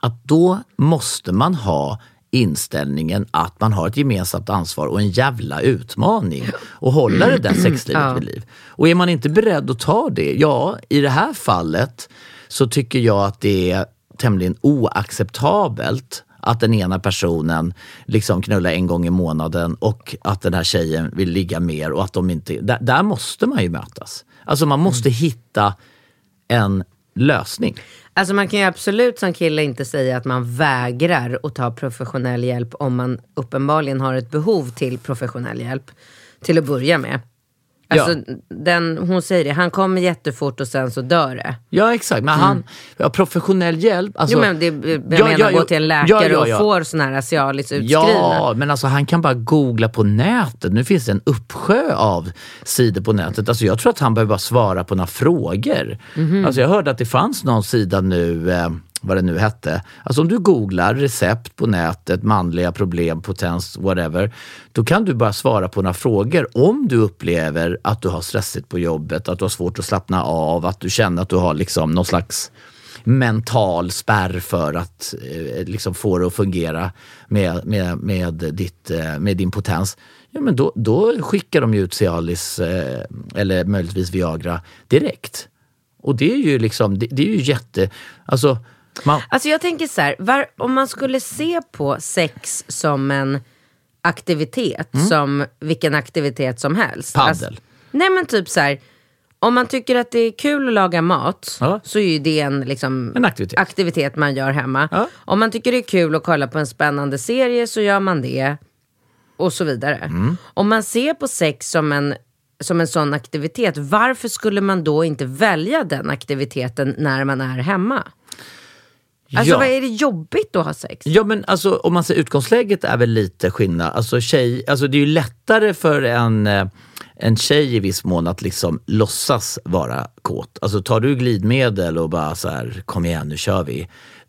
A: att då måste man ha inställningen att man har ett gemensamt ansvar och en jävla utmaning och hålla det där sexlivet
B: Ja.
A: vid liv. Och är man inte beredd att ta det, ja i det här fallet så tycker jag att det är tämligen oacceptabelt att den ena personen liksom knullar en gång i månaden och att den här tjejen vill ligga mer och att de inte... Där, där måste man ju mötas. Alltså man måste hitta en lösning.
B: Alltså man kan ju absolut som kille inte säga att man vägrar att ta professionell hjälp om man uppenbarligen har ett behov till professionell hjälp. Till att börja med. Alltså, den, hon säger det, han kommer jättefort och sen så dör det.
A: Ja exakt, men han, ja, professionell hjälp. Alltså,
B: jo men det, jag
A: Ja,
B: menar
A: ja,
B: gå
A: ja.
B: till en läkare
A: Ja, ja, ja.
B: och får sån här Cialis utskrivna.
A: Ja, men alltså han kan bara googla på nätet. Nu finns det en uppsjö av sidor på nätet. Alltså jag tror att han behöver bara svara på några frågor.
B: Mhm.
A: Alltså jag hörde att det fanns någon sida nu, eh, vad det nu hette. Alltså om du googlar recept på nätet, manliga problem, potens, whatever. Då kan du bara svara på några frågor om du upplever att du har stressigt på jobbet, att du har svårt att slappna av, att du känner att du har liksom någon slags mental spärr för att eh, liksom få det att fungera med, med, med, ditt, eh, med din potens. Ja, men då, då skickar de ju ut Cialis eh, eller möjligtvis Viagra direkt. Och det är ju liksom, det, det är ju jätte... Alltså, man,
B: Alltså jag tänker så här, var, om man skulle se på sex som en aktivitet, som vilken aktivitet som helst.
A: Paddel.
B: Alltså, nej men typ så här, om man tycker att det är kul att laga mat
A: Ja.
B: så är ju det en, liksom,
A: En aktivitet.
B: aktivitet man gör hemma.
A: Ja.
B: Om man tycker det är kul att kolla på en spännande serie så gör man det. Och så vidare.
A: Mm.
B: Om man ser på sex som en, som en sån aktivitet, varför skulle man då inte välja den aktiviteten när man är hemma? Alltså
A: ja.
B: vad är det jobbigt att ha sex?
A: Ja men alltså om man säger utgångsläget är väl lite skillnad. Alltså, tjej, alltså det är ju lättare för en, eh, en tjej i viss mån att liksom låtsas vara kåt. Alltså tar du glidmedel och bara så här, kom igen nu kör vi.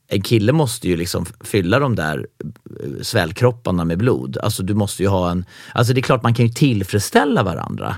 A: En kille måste ju liksom fylla de där eh, svällkropparna med blod. Alltså du måste ju ha en, alltså det är klart man kan ju tillfredsställa varandra.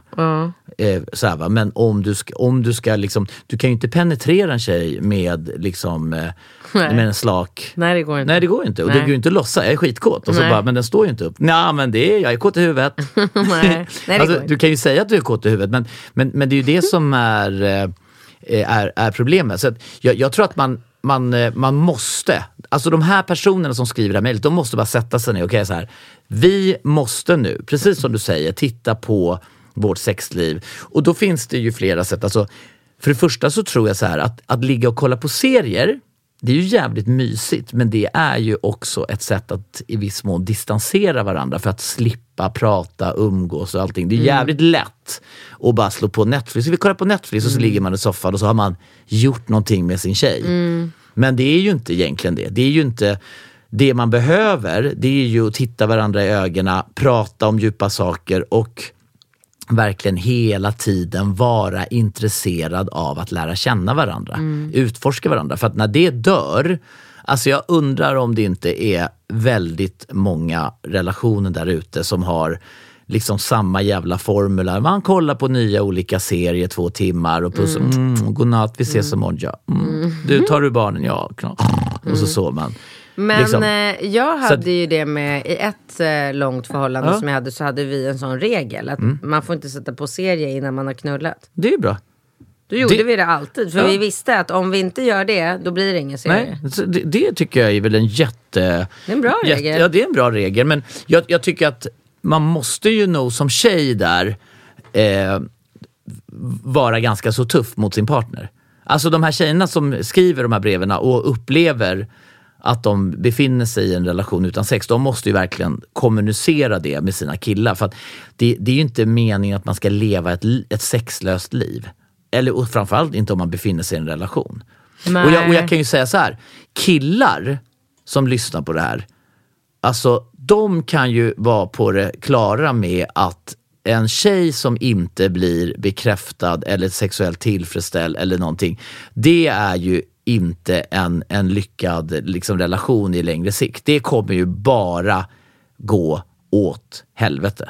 A: Eh, så här, va? Men om du ska, om du ska liksom, du kan ju inte penetrera en tjej med liksom, eh, med en slak
B: Nej det går inte.
A: Nej det går inte. Och det
B: Nej.
A: går ju inte att låtsas. Jag är skitkåt. Och så
B: Nej.
A: bara, men den står ju inte upp. Nej men det är, jag är kåt i huvudet.
B: Nej, nej det
A: alltså, du kan ju säga att du är kåt i huvudet men, men, men det är ju det som är, eh, är, är problemet. Så jag, jag tror att man, man, eh, man måste, alltså de här personerna som skriver det här mejlet, de måste bara sätta sig ner och okay, så här. Vi måste nu, precis som du säger, titta på vårt sexliv. Och då finns det ju flera sätt. Alltså, för det första så tror jag så här att, att ligga och kolla på serier det är ju jävligt mysigt men det är ju också ett sätt att i viss mån distansera varandra för att slippa prata, umgås och allting. Det är jävligt lätt att bara slå på Netflix. Vi kollar på Netflix och så ligger man i soffan och så har man gjort någonting med sin tjej. Men det är ju inte egentligen det. Det är ju inte det man behöver. Det är ju att titta varandra i ögonen, prata om djupa saker och verkligen hela tiden vara intresserad av att lära känna varandra. Utforska varandra. För att när det dör, alltså jag undrar om det inte är väldigt många relationer där ute som har liksom samma jävla formula. Man kollar på nya olika serier två timmar och puss, mm. godnatt, vi ses imorgon, ja. Mm. Du, tar du barnen? Ja. Och så sover man.
B: Men
A: Liksom.
B: eh, jag hade
A: att-
B: ju det med, i ett eh, långt förhållande
A: Ja. Mm.
B: som jag hade så hade vi en sån regel att man får inte sätta på serie innan man har knullat.
A: Det är ju bra.
B: Då gjorde
A: Det-
B: vi det alltid, för
A: Ja.
B: vi visste att om vi inte gör det, då blir det ingen serie.
A: Nej, det, det tycker jag är väl en jätte...
B: Det är en bra
A: jätte,
B: regel.
A: Ja, det är en bra regel. Men jag, jag tycker att man måste ju nog som tjej där eh, vara ganska så tuff mot sin partner. Alltså de här tjejerna som skriver de här breven och upplever att de befinner sig i en relation utan sex, de måste ju verkligen kommunicera det med sina killar. För att det, det är ju inte meningen att man ska leva ett, ett sexlöst liv. Eller framförallt inte om man befinner sig i en relation. Och jag, och jag kan ju säga så här, killar som lyssnar på det här, alltså de kan ju vara på det klara med att en tjej som inte blir bekräftad eller sexuellt tillfredsställd eller någonting, det är ju inte en, en lyckad liksom, relation i längre sikt. Det kommer ju bara gå åt helvete.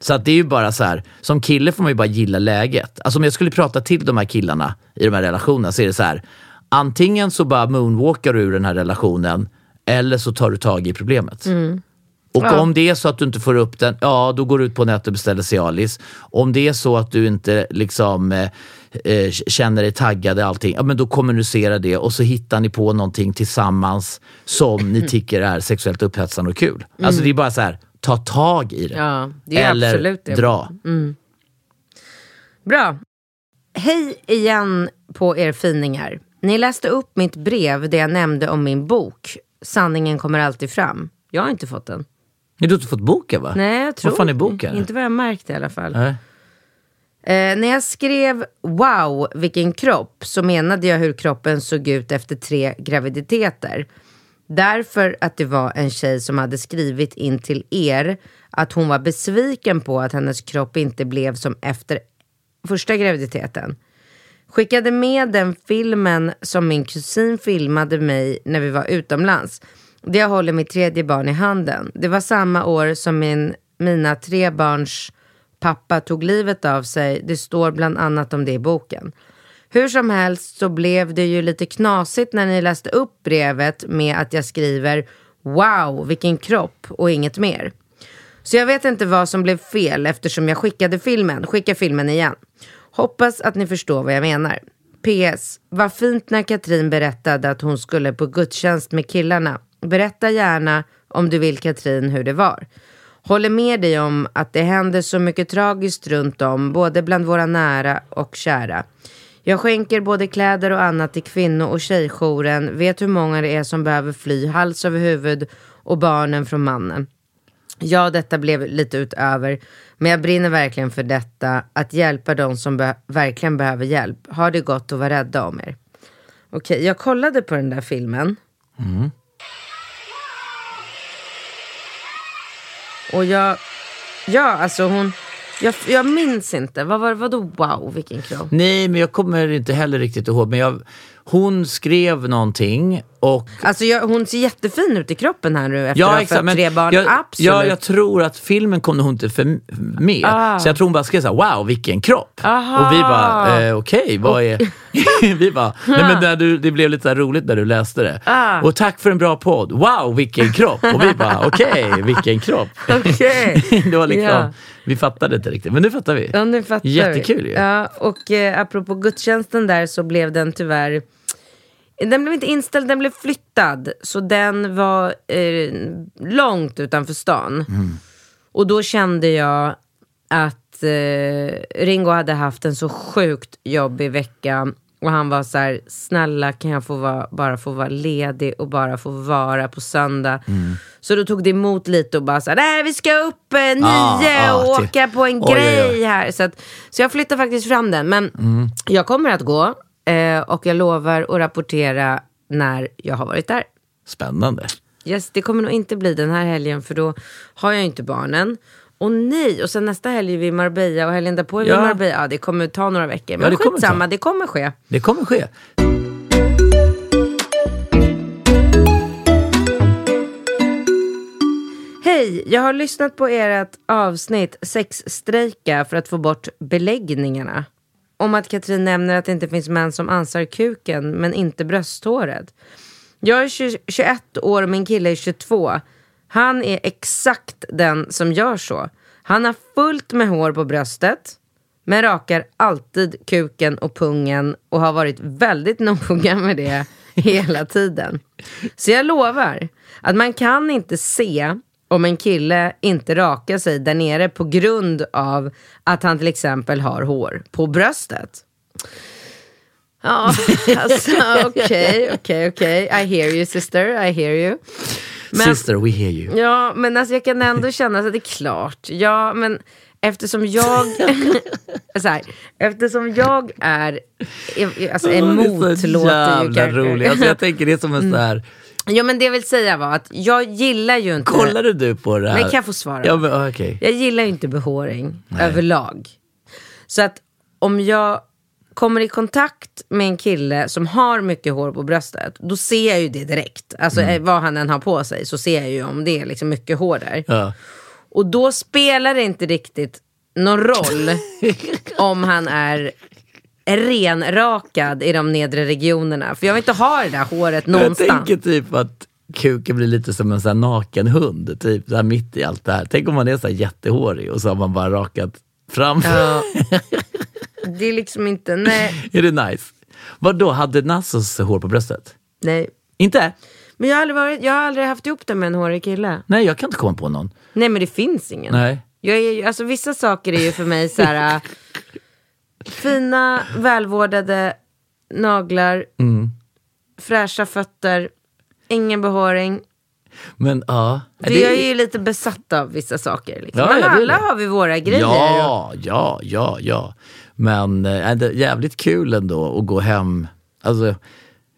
A: Så att det är ju bara så här, som kille får man ju bara gilla läget. Alltså om jag skulle prata till de här killarna i de här relationerna så är det så här, antingen så bara moonwalkar du ur den här relationen eller så tar du tag i problemet. Och om det är så att du inte får upp den, ja då går du ut på nätet och beställer Cialis. Om det är så att du inte liksom eh, eh, känner dig taggad i allting, ja men då kommunicerar det och så hittar ni på någonting tillsammans som ni tycker är sexuellt upphetsande och kul. Alltså det är bara så här, ta tag i det.
B: Ja, det
A: Eller
B: det.
A: dra.
B: Bra. Hej igen på er finingar. Ni läste upp mitt brev där jag nämnde om min bok Sanningen kommer alltid fram. Jag har inte fått den.
A: Men Du har inte fått boken va?
B: Nej, jag tror
A: Vad fan är boken?
B: Inte vad jag märkt i alla fall.
A: Nej.
B: Eh, när jag skrev wow vilken kropp så menade jag hur kroppen såg ut efter tre graviditeter. Därför att det var en tjej som hade skrivit in till er att hon var besviken på att hennes kropp inte blev som efter första graviditeten. Skickade med den filmen som min kusin filmade mig när vi var utomlands. Det jag håller mitt tredje barn i handen. Det var samma år som min, mina tre barns pappa tog livet av sig. Det står bland annat om det i boken. Hur som helst så blev det ju lite knasigt när ni läste upp brevet med att jag skriver Wow, vilken kropp och inget mer. Så jag vet inte vad som blev fel eftersom jag skickade filmen. Skicka filmen igen. Hoppas att ni förstår vad jag menar. PS. Vad fint när Katrin berättade att hon skulle på gudstjänst med killarna. Berätta gärna om du vill Katrin hur det var. Håller med dig om att det händer så mycket tragiskt runt om, både bland våra nära och kära. Jag skänker både kläder och annat till kvinno och tjejjouren, vet hur många det är som behöver fly hals över huvud och barnen från mannen. Ja, detta blev lite utöver, men jag brinner verkligen för detta, att hjälpa de som be- verkligen behöver hjälp. Ha det gott och var rädda om er. Okej, jag kollade på den där filmen. Mm. Och jag, ja alltså hon, jag, jag minns inte, vad var vadå wow vilken kropp?
A: Nej, men jag kommer inte heller riktigt ihåg. Men jag, hon skrev någonting och
B: Alltså jag, hon ser jättefin ut i kroppen här nu efter
A: Ja,
B: att ha
A: exakt.
B: fött tre barn.
A: jag,
B: Absolut.
A: ja, jag tror att filmen kom hon inte för, med.
B: Ah.
A: Så jag tror hon bara skrev såhär, wow vilken kropp.
B: Aha.
A: Och vi bara, eh, okej, vad är... vi bara, nej men när du, det blev lite så här roligt när du läste det.
B: Ah.
A: Och tack för en bra podd, wow vilken kropp. Och vi bara, okej, vilken kropp.
B: Okej.
A: det var liksom,
B: Ja.
A: Vi fattade inte riktigt, men nu fattar vi.
B: Ja, nu fattar
A: Jättekul
B: vi.
A: ju.
B: Ja, och eh, apropå gudstjänsten där så blev den tyvärr den blev inte inställd, den blev flyttad. Så den var eh, långt utanför stan. Och då kände jag att eh, Ringo hade haft en så sjukt jobbig vecka. Och han var så här, snälla kan jag få vara, bara få vara ledig och bara få vara på söndag. Så då tog det emot lite och bara så här, nej vi ska upp eh, nio
A: Ah, ah,
B: och
A: till-
B: åka på en
A: Oj, oj, oj.
B: grej här. Så, att, så jag flyttar faktiskt fram den. Men jag kommer att gå eh, och jag lovar att rapportera när jag har varit där.
A: Spännande.
B: Yes, det kommer nog inte bli den här helgen för då har jag inte barnen. Och nej, och sen nästa helg är vi i Marbella och helgen därpå är vi i
A: Ja.
B: Marbella. Ja, det kommer ta några veckor. Men
A: det kommer
B: skitsamma,
A: ta.
B: det kommer ske.
A: Det kommer ske.
B: Hej, jag har lyssnat på ert avsnitt Sexstrejka för att få bort beläggningarna. Om att Katrin nämner att det inte finns män som ansar kuken men inte brösthåret. Jag är 20, 21 år och min kille är 22. Han är exakt den som gör så. Han har fullt med hår på bröstet men rakar alltid kuken och pungen och har varit väldigt noga med det hela tiden. Så jag lovar att man kan inte se om en kille inte rakar sig där nere på grund av att han till exempel har hår på bröstet. Ja, alltså okej, okej, okej. I hear you sister, I hear you. Men-
A: Sister, we hear you.
B: Ja, men alltså jag kan ändå känna att det är klart. Ja, men eftersom jag... så här, eftersom jag är... Alltså emot
A: det är så
B: låter ju kanske-
A: roligt. Alltså, jag tänker det är som en sån här...
B: Ja, men det jag vill säga var att jag gillar ju inte...
A: Kollade du på det här?
B: Nej, kan jag få svara?
A: Ja, men, ah, okej.
B: Jag gillar ju inte behåring överlag. Så att om jag kommer i kontakt med en kille som har mycket hår på bröstet, då ser jag ju det direkt. Alltså
A: Mm.
B: vad han än har på sig så ser jag ju om det är liksom mycket hår där.
A: Ja.
B: Och då spelar det inte riktigt någon roll om han är renrakad i de nedre regionerna. För jag vill inte ha det där håret
A: Jag
B: någonstans.
A: tänker typ att kuken blir lite som en sån naken hund, typ där mitt i allt det här. Tänk om man är så jättehårig och så har man bara rakat fram.
B: Ja. Det är liksom inte, nej,
A: är det nice? Vad då hade Nassos hår på bröstet?
B: nej.
A: Inte?
B: Men jag har aldrig, varit, jag har aldrig haft ihop det med en hårig kille.
A: Nej, jag kan inte komma på någon.
B: Nej men det finns ingen.
A: Nej.
B: Jag är, ju- alltså, vissa saker är ju för mig så här äh, fina, välvårdade naglar,
A: Mm.
B: fräscha fötter, ingen behåring.
A: Men ja.
B: För jag är ju lite besatt av vissa saker. Liksom.
A: Ja,
B: Men
A: ja, det är
B: alla
A: det.
B: har vi våra grejer.
A: Ja, ja, ja, ja. Men äh, det är jävligt kul ändå att gå hem. Alltså,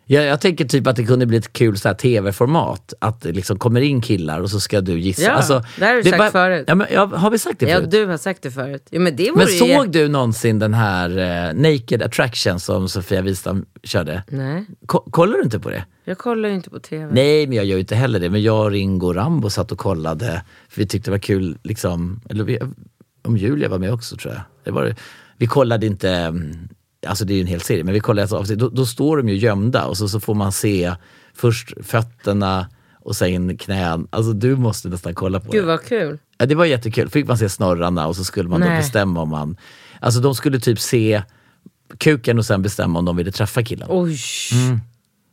A: Jag, jag tänker typ att det kunde bli ett kul så här tv-format. Att det liksom kommer in killar och så ska du gissa.
B: Ja,
A: alltså,
B: det har du sagt förut.
A: Ja, men, ja, har vi sagt det
B: Ja,
A: förut?
B: du har sagt det förut. Ja, men det
A: Men
B: ju...
A: såg du någonsin den här eh, Naked Attraction som Sofia Wistam körde?
B: Nej,
A: Ko- kollar du inte på det?
B: jag kollar ju inte på TV.
A: Nej, men jag gör ju inte heller det. Men jag, och Ringo och Rambo satt och kollade. För vi tyckte det var kul, liksom, eller vi, om Julia var med också tror jag. Det var, vi kollade inte, mm, alltså det är ju en hel serie, men vi kollade ett avsnitt. Då, då står de ju gömda och så, så får man se först fötterna och sen knän. Alltså du måste nästan kolla på
B: Gud
A: det.
B: vad kul.
A: Ja, det var jättekul. Fick man se snorrarna och så skulle man då
B: Nej.
A: bestämma om man... Alltså de skulle typ se kuken och sen bestämma om de ville träffa killen.
B: Oj.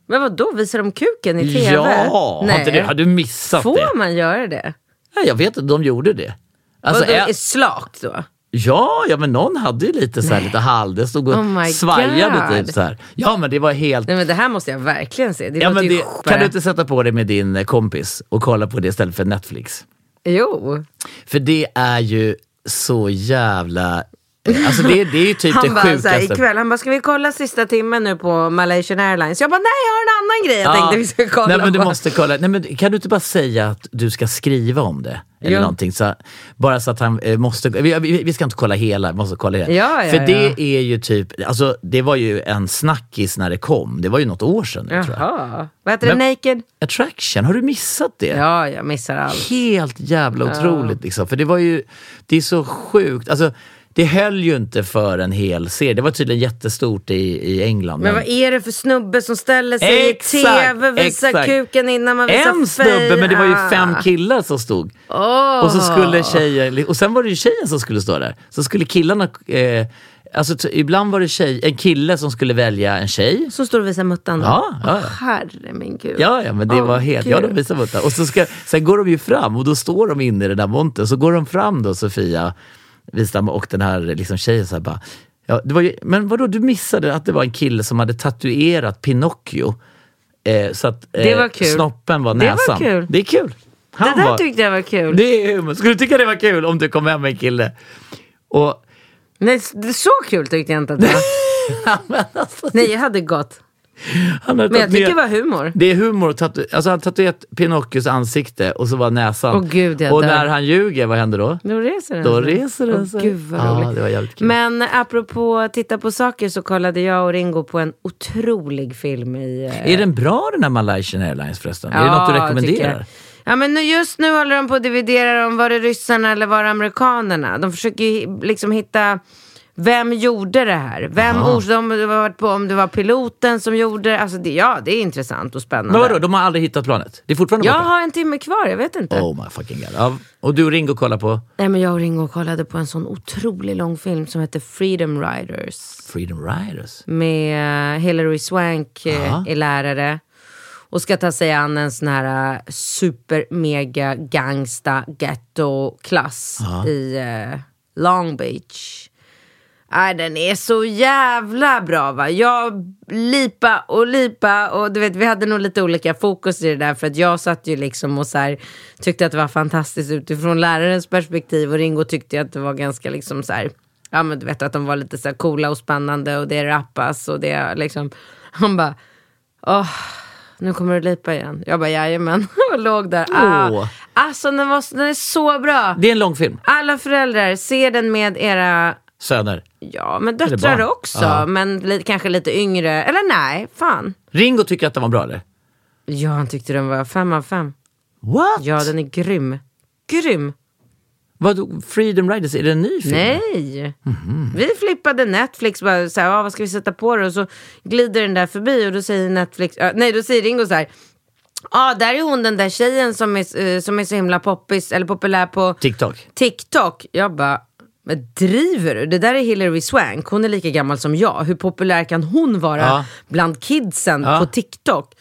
B: Men vad då visar de kuken i TV?
A: Mm. Ja, har, inte du, har du missat
B: Får
A: det?
B: man göra det?
A: Ja, jag vet att de gjorde det. Alltså,
B: Vadå, är slakt då?
A: Ja, ja, men någon hade ju lite, så här, lite stod och
B: Oh
A: svajade
B: God.
A: typ så här. Ja, men det var helt...
B: Nej men det här måste jag verkligen se. Det
A: Ja, men det, kan du inte sätta på det med din eh, kompis och kolla på det istället för Netflix?
B: Jo.
A: För det är ju så jävla... Alltså det, det är ju typ det
B: Han bara
A: sjukaste.
B: såhär, ikväll, han bara, ska vi kolla sista timmen nu på Malaysian Airlines? Jag bara, nej jag har en annan grej jag tänkte vi ska kolla
A: Nej men du
B: på.
A: måste kolla. Nej, men kan du inte bara säga att du ska skriva om det? Eller
B: Jo.
A: någonting. Så, bara så att han eh, måste... Vi, vi, vi ska inte kolla hela, vi måste kolla hela.
B: Ja, ja,
A: För
B: ja.
A: det är ju typ... Alltså det var ju en snackis när det kom. Det var ju något år sedan nu tror jag.
B: Jaha. Vad heter det?
A: Men-
B: Naked?
A: Attraction, har du missat det?
B: Ja, jag missar allt.
A: Helt jävla otroligt liksom. För det var ju... Det är så sjukt. Alltså, det höll ju inte för en hel serie. Det var tydligen jättestort i, i England.
B: Men vad är det för snubbe som ställer sig
A: Exakt,
B: i TV, visar
A: exakt.
B: kuken innan man visar
A: En snubbe, men det var ju fem killar som stod.
B: Åh.
A: Och så skulle tjejer, och sen var det ju tjejen som skulle stå där. Så skulle killarna, eh, alltså ibland var det tjej, en kille som skulle välja en tjej.
B: Som står och visar muttan?
A: Ja, ja.
B: Åh, herre min gud.
A: Ja, ja men det
B: Åh,
A: var helt,
B: gud.
A: ja de visade muttan. Och så ska, sen går de ju fram och då står de inne i den där montern. Så går de fram då, Sofia Wistam och den här liksom tjejen så här bara. Ja, det var ju, men vadå, du missade att det var en kille som hade tatuerat Pinocchio. Eh, så att eh,
B: Det var kul.
A: snoppen var
B: Det var
A: näsan.
B: kul.
A: Det är kul.
B: Det
A: Han
B: där
A: var-
B: tyckte jag var kul.
A: Det är humor. Skulle du tycka det var kul om du kom hem med en kille? Och,
B: Nej, det- så kul tyckte jag inte att det var.
A: alltså,
B: Nej, jag hade gått.
A: Han har
B: Men jag tycker det var humor.
A: Det är humor. Tatu- alltså han tatuerat Pinocchios ansikte och så var näsan.
B: Åh, gud,
A: och
B: dör.
A: när han ljuger, vad händer då?
B: Då reser den
A: Då
B: sig.
A: reser den
B: Åh,
A: sig.
B: Gud vad
A: Ja,
B: roligt.
A: det var jävligt kul.
B: Men apropå titta på saker så kollade jag och Ringo på en otrolig film i... eh,
A: Är den bra den här Malaysian Airlines förresten? är det något du rekommenderar?
B: Ja men nu, just nu håller de på att dividera om var det ryssarna eller var det amerikanerna. De försöker liksom hitta vem gjorde det här? Vem varit på om det var piloten som gjorde. Alltså det, ja, det är intressant och spännande.
A: Men vadå, de har aldrig hittat planet? Det är fortfarande
B: Jag
A: borta?
B: har en timme kvar, jag vet inte.
A: Oh my fucking god. Ja, och du och Ringo kollar på
B: Nej men jag och Ringo kollade på en sån otroligt lång film som heter Freedom Riders.
A: Freedom Riders.
B: med eh, Hilary Swank eh,
A: Ja.
B: är lärare. Och ska ta sig an en sån här eh, super mega gangsta ghetto klass i eh, Long Beach. Nej, den är så jävla bra va. Jag lipa och lipa och du vet vi hade nog lite olika fokus i det där för att jag satt ju liksom och så här, tyckte att det var fantastiskt utifrån lärarens perspektiv och Ringo tyckte att det var ganska liksom så här, ja men du vet att de var lite så här coola och spännande och det rappas och det liksom, han bara, åh, nu kommer du lipa igen. Jag bara jajamän, och låg där. Ah. Alltså den, var, den är så bra.
A: Det är en lång film.
B: Alla föräldrar, se den med era
A: Söner.
B: Ja, men döttrar också.
A: Ja.
B: Men li- kanske lite yngre. Eller nej, fan.
A: Ringo tycker att den var bra eller?
B: Ja, han tyckte den var fem av fem.
A: What?
B: Ja, den är grym. Grym.
A: Vad, Freedom Riders, är det en ny film?
B: Nej.
A: Mhm.
B: Vi flippade Netflix, bara så här, ah, vad ska vi sätta på det? Och så glider den där förbi och då säger Netflix, ah, nej då säger Ringo så här, ja ah, där är hon den där tjejen som är, eh, som är så himla poppis, eller populär på
A: TikTok.
B: TikTok. Jag bara, men driver du? Det där är Hilary Swank, hon är lika gammal som jag. Hur populär kan hon vara
A: Ja.
B: bland kidsen
A: Ja.
B: på TikTok?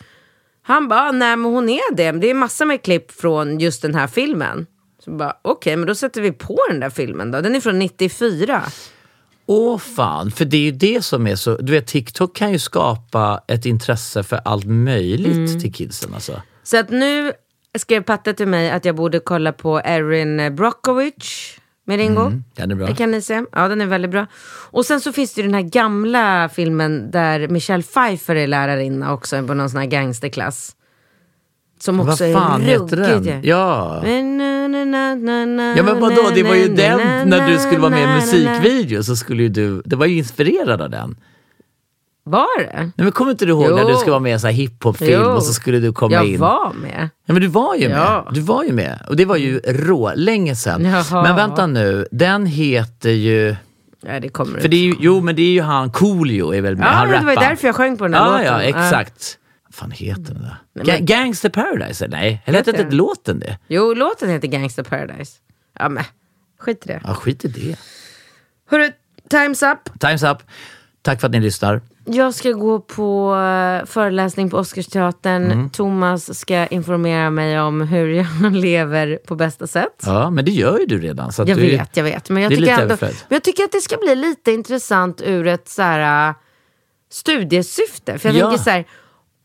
B: Han bara, nej men hon är det. Det är massor med klipp från just den här filmen. Så bara, okej men då sätter vi på den där filmen då. Den är från 94.
A: Åh fan, för det är ju det som är så... Du vet, TikTok kan ju skapa ett intresse för allt möjligt
B: Mm.
A: till kidsen. Alltså.
B: Så att nu skrev Patte till mig att jag borde kolla på Erin Brockovich. Med Ringo.
A: Mm, den är bra.
B: Det kan ni se. Ja, den är väldigt bra. Och sen så finns det ju den här gamla filmen där Michelle Pfeiffer är lärarinna också på någon sån här gangsterklass. Som också
A: Vad fan
B: är
A: heter den? Ja. Ja men vadå, det var ju den, när du skulle vara med i musikvideo så skulle ju du, det var ju inspirerad av den.
B: Var det?
A: Nej, men kommer inte du ihåg när
B: Jo.
A: du skulle vara med i en sån här hiphopfilm och så skulle du komma
B: Jag
A: in?
B: var med.
A: Ja men du var ju med.
B: Ja.
A: Du var ju med. Och det var ju rå, länge sedan.
B: Jaha.
A: Men vänta nu, den heter ju...
B: Ja, det kommer
A: För det är ju, jo men det är ju han, Coolio är väl med,
B: Ja,
A: han
B: men det var därför jag sjöng på den här
A: Ja,
B: låten.
A: ja exakt. Vad fan heter den där? Ga-
B: men-
A: Gangster Paradise? Nej, eller hette inte låten det?
B: Jo, låten heter Gangsta Paradise. Ja, men skit i det.
A: Ja, skit i det.
B: Hörru, time's up.
A: Time's up. Tack för att ni lyssnar.
B: Jag ska gå på eh, föreläsning på Oscarsteatern.
A: Mm.
B: Thomas ska informera mig om hur jag lever på bästa sätt.
A: Ja, men det gör ju du redan. Så
B: Jag
A: du,
B: vet, jag vet. Men jag, tycker ändå, men jag tycker att det ska bli lite intressant ur ett så här, äh, studiesyfte. För jag
A: Ja.
B: tänker så här,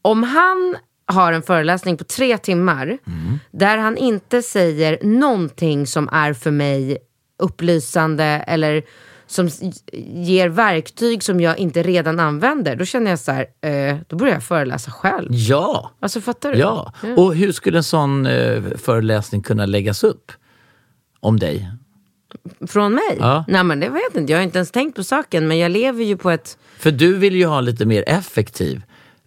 B: om han har en föreläsning på tre timmar
A: Mm.
B: där han inte säger någonting som är för mig upplysande eller som ger verktyg som jag inte redan använder. Då känner jag så här, eh, då börjar jag föreläsa själv.
A: Ja.
B: Alltså fattar du?
A: Ja, och hur skulle en sån eh, föreläsning kunna läggas upp? Om dig?
B: Från mig?
A: Ja.
B: Nej men det vet jag inte. Jag har inte ens tänkt på saken. Men jag lever ju på ett
A: För du vill ju ha lite mer effektiv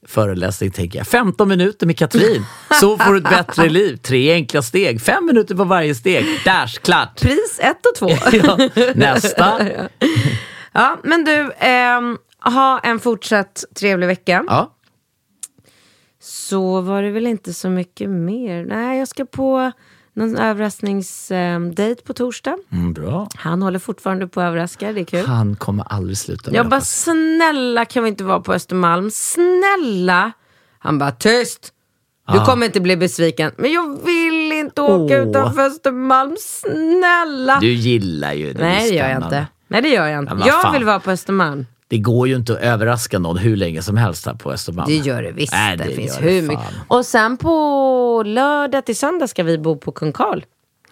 A: föreläsning, tänker jag. 15 minuter med Katrin, så får du ett bättre liv. Tre enkla steg, fem minuter på varje steg. Dash, klart!
B: pris ett och två.
A: Ja, nästa.
B: Ja, men du, ehm, ha en fortsatt trevlig vecka.
A: Ja.
B: Så var det väl inte så mycket mer. Nej, jag ska på någon överraskningsdejt på torsdag.
A: Mm, bra.
B: Han håller fortfarande på att överraska, det är kul.
A: Han kommer aldrig sluta
B: Jag bara, snälla kan vi inte vara på Östermalm? Snälla! Han bara, tyst! Du
A: Ah.
B: kommer inte bli besviken. Men jag vill inte åka
A: Åh.
B: utanför Östermalm. Snälla!
A: Du gillar ju det.
B: Nej, det gör jag inte. Nej, det gör jag inte.
A: Ja,
B: jag
A: fan.
B: vill vara på Östermalm.
A: Det går ju inte att överraska någon hur länge som helst här på Östermalm.
B: Det gör det visst.
A: Nej,
B: det,
A: det
B: finns hur mycket. Och sen på lördag till söndag ska vi bo på Kung Karl.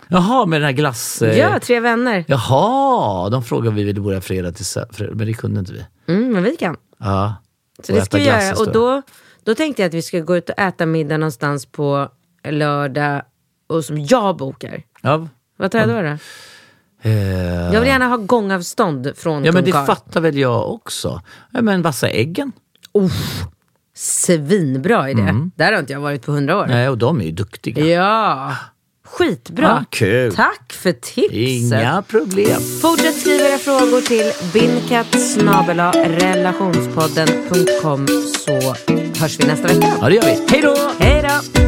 A: Jaha, med den här glass... eh,
B: Ja, tre vänner.
A: Jaha, de frågade vi ville börja fredag till sö- fredag, men det kunde inte vi.
B: Mm, men vi kan.
A: Ja.
B: Så
A: Och
B: det ska vi göra. Och då, då tänkte jag att vi ska gå ut och äta middag någonstans på lördag. Och som jag bokar.
A: Ja,
B: Vad tar jag då? då?
A: Eh,
B: Jag vill gärna ha gångavstånd från
A: ja men det
B: Karl.
A: fattar väl jag också. Ja, men vassa äggen?
B: Svinbra idé. Där har inte jag varit på hundra år.
A: Mm. Nej, och de är ju duktiga.
B: Ja, skitbra.
A: Ah, kul.
B: Tack för tipset.
A: Inga problem.
B: Fortsätt skriva era frågor till relationspodden.com så hörs vi nästa vecka.
A: Ja, det gör vi. Hej då!
B: Hej då!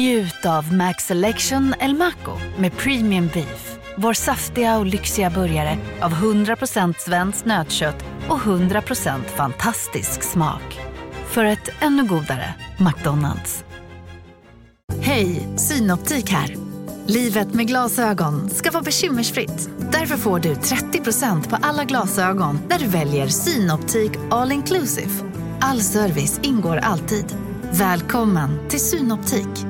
E: Njut av Max Selection El Maco med Premium Beef. Vår saftiga och lyxiga burgare av 100% svenskt nötkött och 100% fantastisk smak. För ett ännu godare McDonalds. Hej, Synoptik här. Livet med glasögon ska vara bekymmersfritt. Därför får du 30% på alla glasögon när du väljer Synoptik All Inclusive. All service ingår alltid. Välkommen till Synoptik.